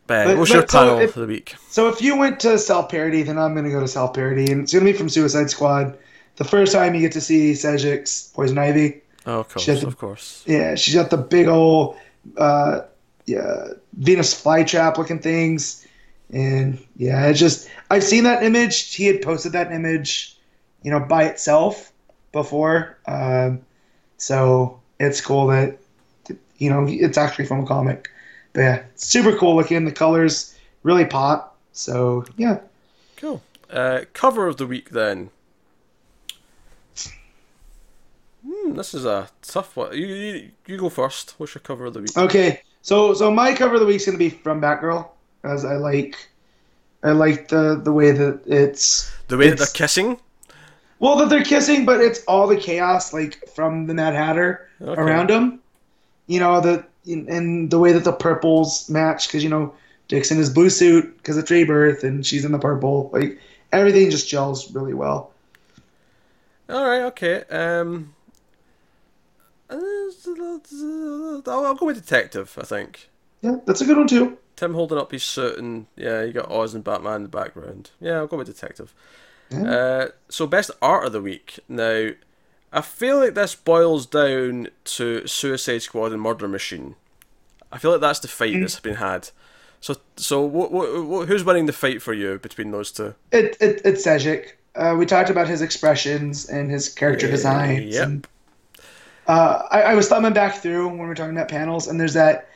Ben, But- what's but your so panel if- for the week? So if you went to self parody, then I'm gonna go to self parody, and it's gonna be from Suicide Squad. The first time you get to see Sejic's Poison Ivy. Oh, of course, had- of course. Yeah, she's got the big old uh, yeah, Venus flytrap looking things. And yeah, it just I've seen that image. He had posted that image, you know, by itself before. Um, so it's cool that you know it's actually from a comic. But yeah, super cool looking. The colors really pop. So yeah, Cool. Uh, cover of the week then. Hmm, this is a tough one. You, you you go first. What's your cover of the week? Okay, so so my cover of the week's gonna be from Batgirl, as I like, I like the the way that it's The way that they're kissing. well that they're kissing, but it's all the chaos like from the Mad Hatter Okay. around them. You know the and the way that the purples match because you know Dick's in his blue suit because it's rebirth and she's in the purple. Like everything just gels really well. All right. Okay. Um. Uh, I'll, I'll go with detective. I think. Yeah, that's a good one too. Tim holding up his suit and yeah, you got Oz and Batman in the background. Yeah, I'll go with detective. Yeah. Uh, so best art of the week. Now, I feel like this boils down to Suicide Squad and Murder Machine. I feel like that's the fight that's been had. So, so what, what, what, who's winning the fight for you between those two? It, it it's Sejic. Uh, we talked about his expressions and his character designs. Yep. And, uh, I, I was thumbing back through when we were talking about panels, and there's that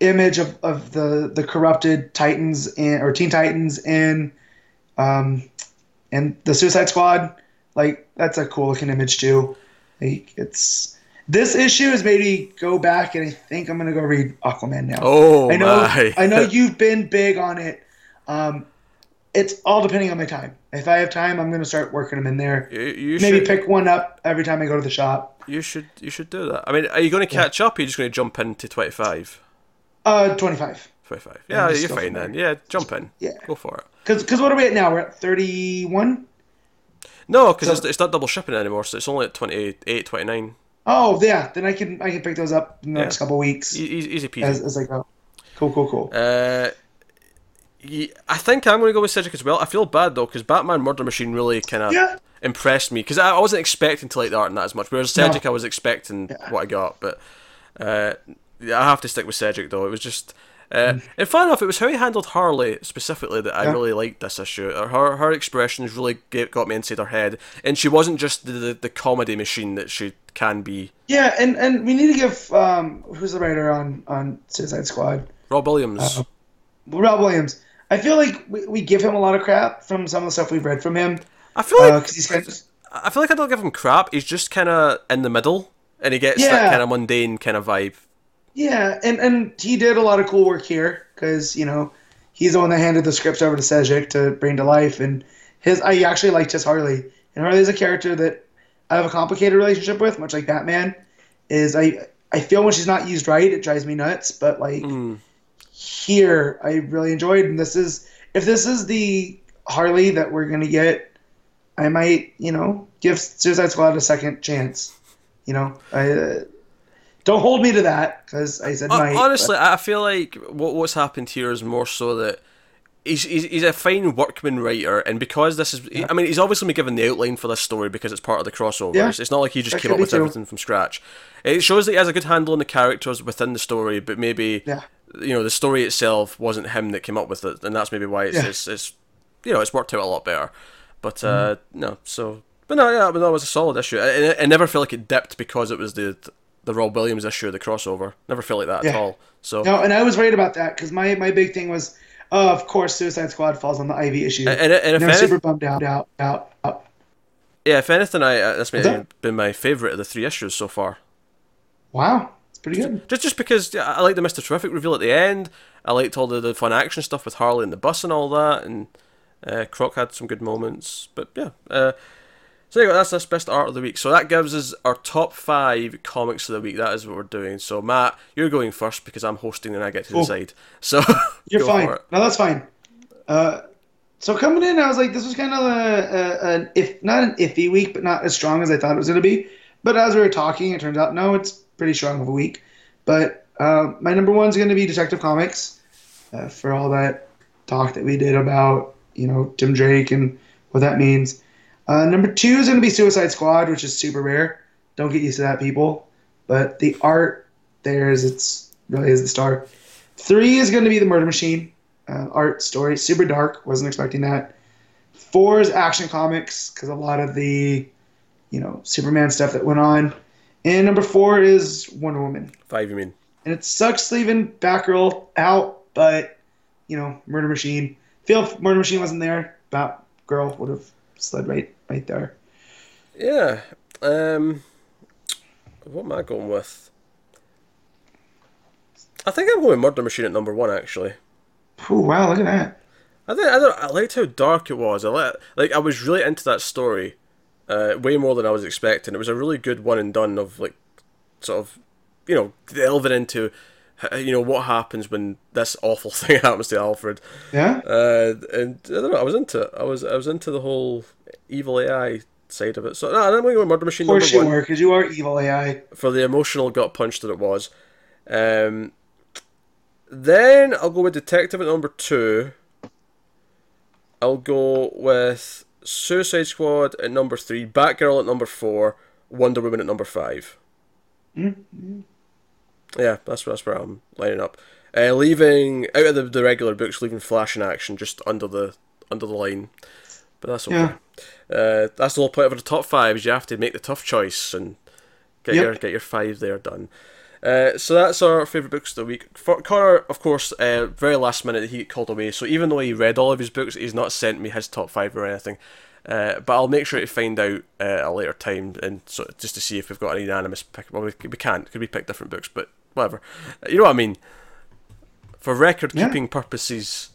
image of, of the, the corrupted Titans and or Teen Titans and um, and the Suicide Squad. Like that's a cool looking image too. Like it's this issue is made me go back, and I think I'm gonna go read Aquaman now. Oh I know, my! I know *laughs* you've been big on it. Um, it's all depending on my time. If I have time, I'm gonna start working them in there. you, you Maybe should, pick one up every time I go to the shop. you should, you should do that. I mean, are you going to catch up? Or are you just going to jump into twenty five? Uh, 25. 25. Yeah, you're fine then. Yeah, jump in. Yeah. Go for it. Cause, cause what are we at now? We're at 31. No, because So- it's, it's not double shipping anymore, so it's only at 28, 29. Oh yeah, then I can I can pick those up in the Yeah. next couple weeks E- Easy, easy peasy. as, as I go. Cool, cool, cool. Uh, I think I'm going to go with Sejic as well. I feel bad though because Batman Murder Machine really kind of Yeah. impressed me because I, I wasn't expecting to like the art in that as much. Whereas No. Sejic, I was expecting what I got, but uh, I have to stick with Sejic though. It was just. Uh, and fun enough, it was how he handled Harley specifically that I Mm. Yeah. really liked this issue. Her her expressions really get, got me inside her head, and she wasn't just the, the, the comedy machine that she can be. Yeah, and, and we need to give um who's the writer on on Suicide Squad? Rob Williams. Uh, Rob Williams. I feel like we, we give him a lot of crap from some of the stuff we've read from him I feel like because he's kind of I feel like I don't give him crap. He's just kind of in the middle, and he gets that kind of mundane kind of vibe. Yeah, and and he did a lot of cool work here because you know he's the one that handed the scripts over to Sejic to bring to life, and his I actually liked his Harley, and Harley's a character that I have a complicated relationship with, much like Batman. Is I I feel when she's not used right, it drives me nuts, but like Mm. Here I really enjoyed, and this is if this is the Harley that we're gonna get, I might, you know, give Suicide Squad a second chance. You know, I uh, don't hold me to that because I said might. Honestly, but. I feel like what what's happened here is more so that he's, he's, he's a fine workman writer, and because this is, yeah. I mean, he's obviously been given the outline for this story because it's part of the crossover. Yeah. It's, not like he just that came up with everything from scratch. It shows that he has a good handle on the characters within the story, but maybe yeah. You know the story itself wasn't him that came up with it, and that's maybe why it's, it's, it's, you know it's worked out a lot better. But uh, mm-hmm. no, so but no, yeah, but that was a solid issue. I, I, never felt like it dipped because it was the the Rob Williams issue, the crossover. Never felt like that at all. So no, and I was right about that because my my big thing was Oh, of course, Suicide Squad falls on the Ivy issue. And, and, and if I'm super bummed out, out, out, out. Yeah, if anything, I uh, that's maybe been my favorite of the three issues so far. Wow, pretty good. Just just because I like the Mister Terrific reveal at the end. I liked all the, the fun action stuff with Harley and the bus and all that, and uh, Croc had some good moments. But yeah, uh, so go, that's this best art of the week. So that gives us our top five comics of the week. That is what we're doing. So Matt, you're going first because I'm hosting and I get to oh. decide. *laughs* So you're fine. No, that's fine. Uh, so coming in, I was like, this was kind of a, a, an if not an iffy week, but not as strong as I thought it was going to be. But as we were talking, it turns out no, it's pretty strong of a week. But uh, my number one is going to be Detective Comics uh, for all that talk that we did about you know Tim Drake and what that means. Uh, number two is going to be Suicide Squad, which is super rare. Don't get used to that, people. But the art there is it's really is the star. Three is going to be the Murder Machine uh, art story, super dark. Wasn't expecting that. Four is Action Comics because a lot of the you know Superman stuff that went on. And number four is Wonder Woman. Five, you mean? And it sucks leaving Batgirl out, but you know Murder Machine. Feel if Murder Machine wasn't there, Batgirl would have slid right right there. Yeah. Um, what am I going with? I think I'm going Murder Machine at number one actually. Oh wow! Look at that. I think I, don't, I liked how dark it was. I like I was really into that story, uh, way more than I was expecting. It was a really good one and done of like, sort of, you know, delving into you know what happens when this awful *laughs* thing happens to Alfred. Yeah. Uh, and I don't know. I was into it. I was I was into the whole evil AI side of it. So no, I'm going to Murder Machine. Of course you were, because you are evil AI. For the emotional gut punch that it was. Um, then I'll go with Detective at number two. I'll go with Suicide Squad at number three, Batgirl at number four, Wonder Woman at number 5 mm-hmm. Yeah, that's that's where I'm lining up. Uh, leaving out of the, the regular books, leaving Flash in action just under the under the line, but that's okay. Yeah. Uh, that's the whole point of the top five. Is you have to make the tough choice and get yep. your get your five there done. Uh, so that's our favourite books of the week. For Connor, of course, uh, very last minute he called away. So even though he read all of his books, he's not sent me his top five or anything. Uh, but I'll make sure to find out uh, a later time and so just to see if we've got any unanimous pick. Well, we, we can't. Could we pick different books? But whatever. You know what I mean? For record keeping yeah. purposes.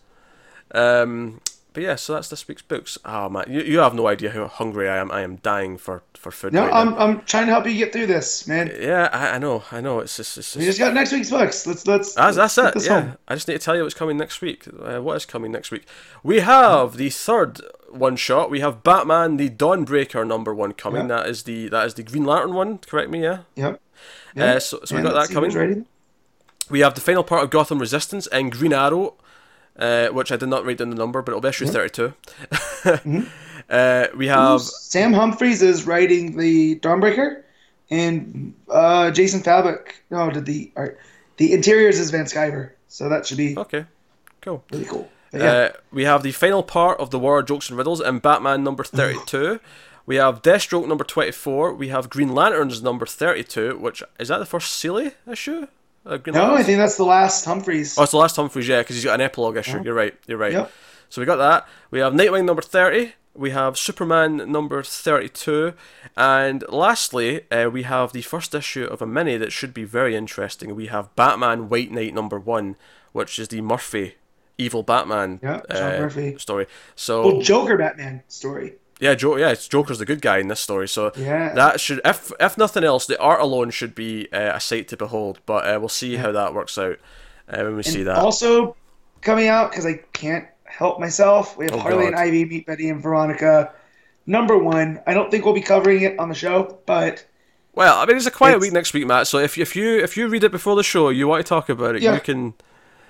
Um, but yeah, so that's this week's books. Oh man, you, you have no idea how hungry I am. I am dying for, for food. No, right I'm now. I'm trying to help you get through this, man. Yeah, I, I know, I know. It's just, it's just. We just got next week's books. Let's let's. That's, let's that's it. Yeah, home. I just need to tell you what's coming next week. Uh, what is coming next week? We have the third one shot. We have Batman: The Dawnbreaker number one coming. That is the that is the Green Lantern one. Correct me, yeah. Yep. Yeah. Uh, so so we got that coming. We have the final part of Gotham Resistance and Green Arrow, uh, which I did not read down the number, but it'll be issue mm-hmm. 32. mm-hmm. *laughs* uh, we have. Sam Humphries is writing the Dawnbreaker, and uh, Jason Fabok. No, did the art. The interiors is Van Sciver, so that should be. Okay, cool. Really cool. Yeah. Uh, we have the final part of the War of Jokes and Riddles and Batman number 32. we have Deathstroke number 24. We have Green Lanterns number 32, which is that the first Seeley issue? Uh, no, I think that's the last Humphries. Oh, it's the last Humphries, yeah, because he's got an epilogue issue. You're right. You're right. Yep. So we got that. We have Nightwing number thirty. We have Superman number thirty-two, and lastly, uh, we have the first issue of a mini that should be very interesting. We have Batman White Knight number one, which is the Murphy evil Batman yeah, uh, Murphy. story. So well, Joker Batman story. Yeah, jo- yeah, it's Joker's the good guy in this story. So yeah. that should, if if nothing else, the art alone should be uh, a sight to behold. But uh, we'll see yeah. how that works out uh, when we and see that. Also coming out because I can't help myself. We have oh, Harley God. and Ivy meet Betty and Veronica. number one. I don't think we'll be covering it on the show, but Well, I mean, it's a quiet It's- week next week, Matt. So if if you if you read it before the show, you want to talk about it, Yeah. you can.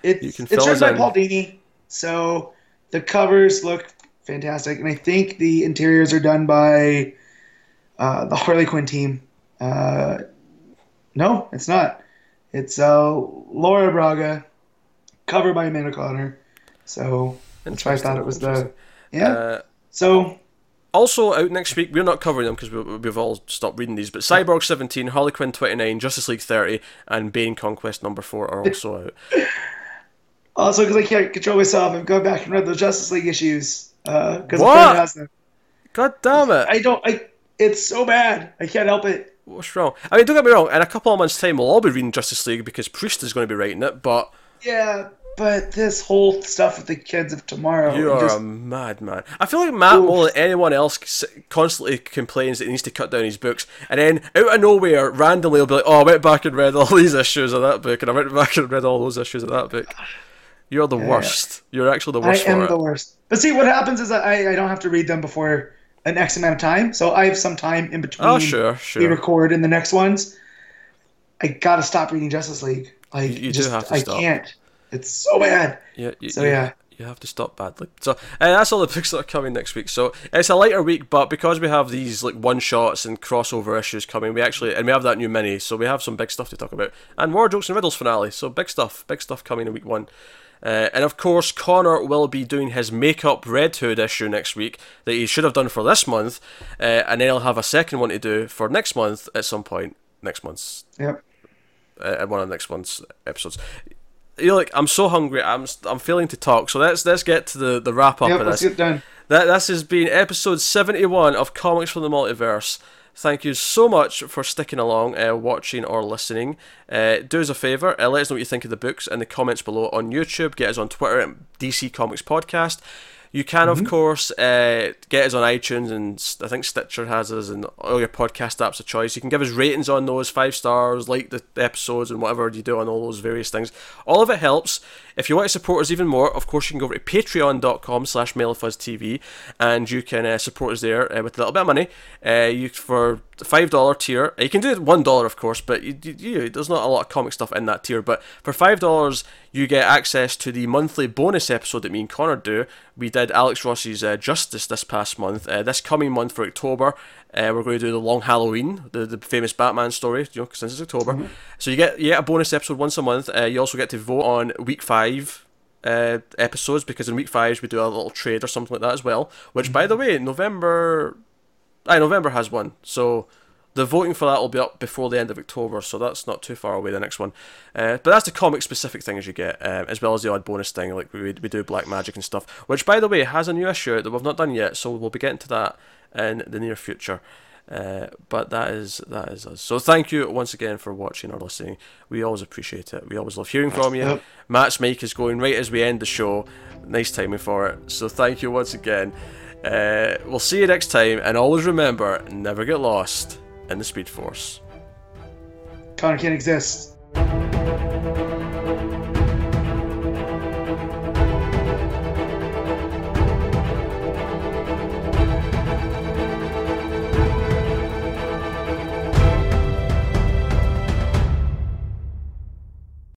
it's You can it's written by in. Paul Dini, so the covers look fantastic, and I think the interiors are done by uh, the Harley Quinn team. Uh, no, it's not. It's uh, Laura Braga, cover by Amanda Conner. So that's why I thought it was the yeah. Uh, So Also out next week, we're not covering them because we, we've all stopped reading these. But Cyborg 17, Harley Quinn 29, Justice League 30, and Bane Conquest number 4 are also out. *laughs* also because I can't control myself, I've gone back and read the Justice League issues Uh, because a What? them. God damn it! I don't. I it's so bad. I can't help it. What's wrong? I mean, don't get me wrong. In a couple of months' time, we'll all be reading Justice League because Priest is going to be writing it. But Yeah, but this whole stuff with the kids of tomorrow. you are just, a madman. I feel like Matt Oof. more than anyone else constantly complains that he needs to cut down his books, and then out of nowhere, randomly, he'll be like, "Oh, I went back and read all *laughs* these issues of that book, and I went back and read all those issues of that book." You're the worst. You're actually the I worst for am it. the worst. But see, what happens is that I, I don't have to read them before an X amount of time, so I have some time in between. Oh, sure, sure. We record in the next ones. I gotta stop reading Justice League. Like You- you do just, have to I stop. can't. It's so bad. Yeah, you, So, you- yeah. you have to stop badly. So uh, that's all the *laughs* books that are coming next week. So it's a lighter week, but because we have these like one shots and crossover issues coming, we actually and we have that new mini, so we have some big stuff to talk about and more jokes and riddles finale. So big stuff, big stuff coming in week one. Uh, and of course, Connor will be doing his makeup Red Hood issue next week that he should have done for this month, uh, and then he'll have a second one to do for next month at some point next month's Yep. uh, one of next month's episodes. You're like, I'm so hungry. I'm I'm failing to talk. So let's let's get to the, the wrap up Yep. of Let's this. get done. That this has been episode 71 of Comics from the Multiverse. Thank you so much for sticking along, uh, watching or listening. Uh, do us a favour, uh, let us know what you think of the books in the comments below on YouTube. Get us on Twitter at DC Comics Podcast. You can, of course, uh, get us on iTunes and I think Stitcher has us and all your podcast apps of choice. You can give us ratings on those, five stars, like the episodes and whatever you do on all those various things. All of it helps. If you want to support us even more, of course, you can go over to patreon.com slash TV and you can uh, support us there uh, with a little bit of money. Uh, you For the $5 tier, uh, you can do it $1 of course, but you, you, you, there's not a lot of comic stuff in that tier. But for $5, you get access to the monthly bonus episode that me and Connor do. We did Alex Ross's uh, Justice this past month. Uh, this coming month for October, uh, we're going to do the Long Halloween, the, the famous Batman story, you know, since it's October. So you get you get a bonus episode once a month. Uh, you also get to vote on week five uh, episodes because in week five we do a little trade or something like that as well. Which, by the way, November, aye, November has one. So the voting for that will be up before the end of October, so that's not too far away. The next one, uh, but that's the comic specific things you get, uh, as well as the odd bonus thing like we we do Black Magic and stuff. Which, by the way, has a new issue that we've not done yet, so we'll be getting to that in the near future. Uh, but that is that is us. So thank you once again for watching or listening. We always appreciate it. We always love hearing from you. Yep. Matt's mic is going right as we end the show. Nice timing for it. So thank you once again. Uh, we'll see you next time, and always remember, never get lost and the Speed Force. Connor can't exist.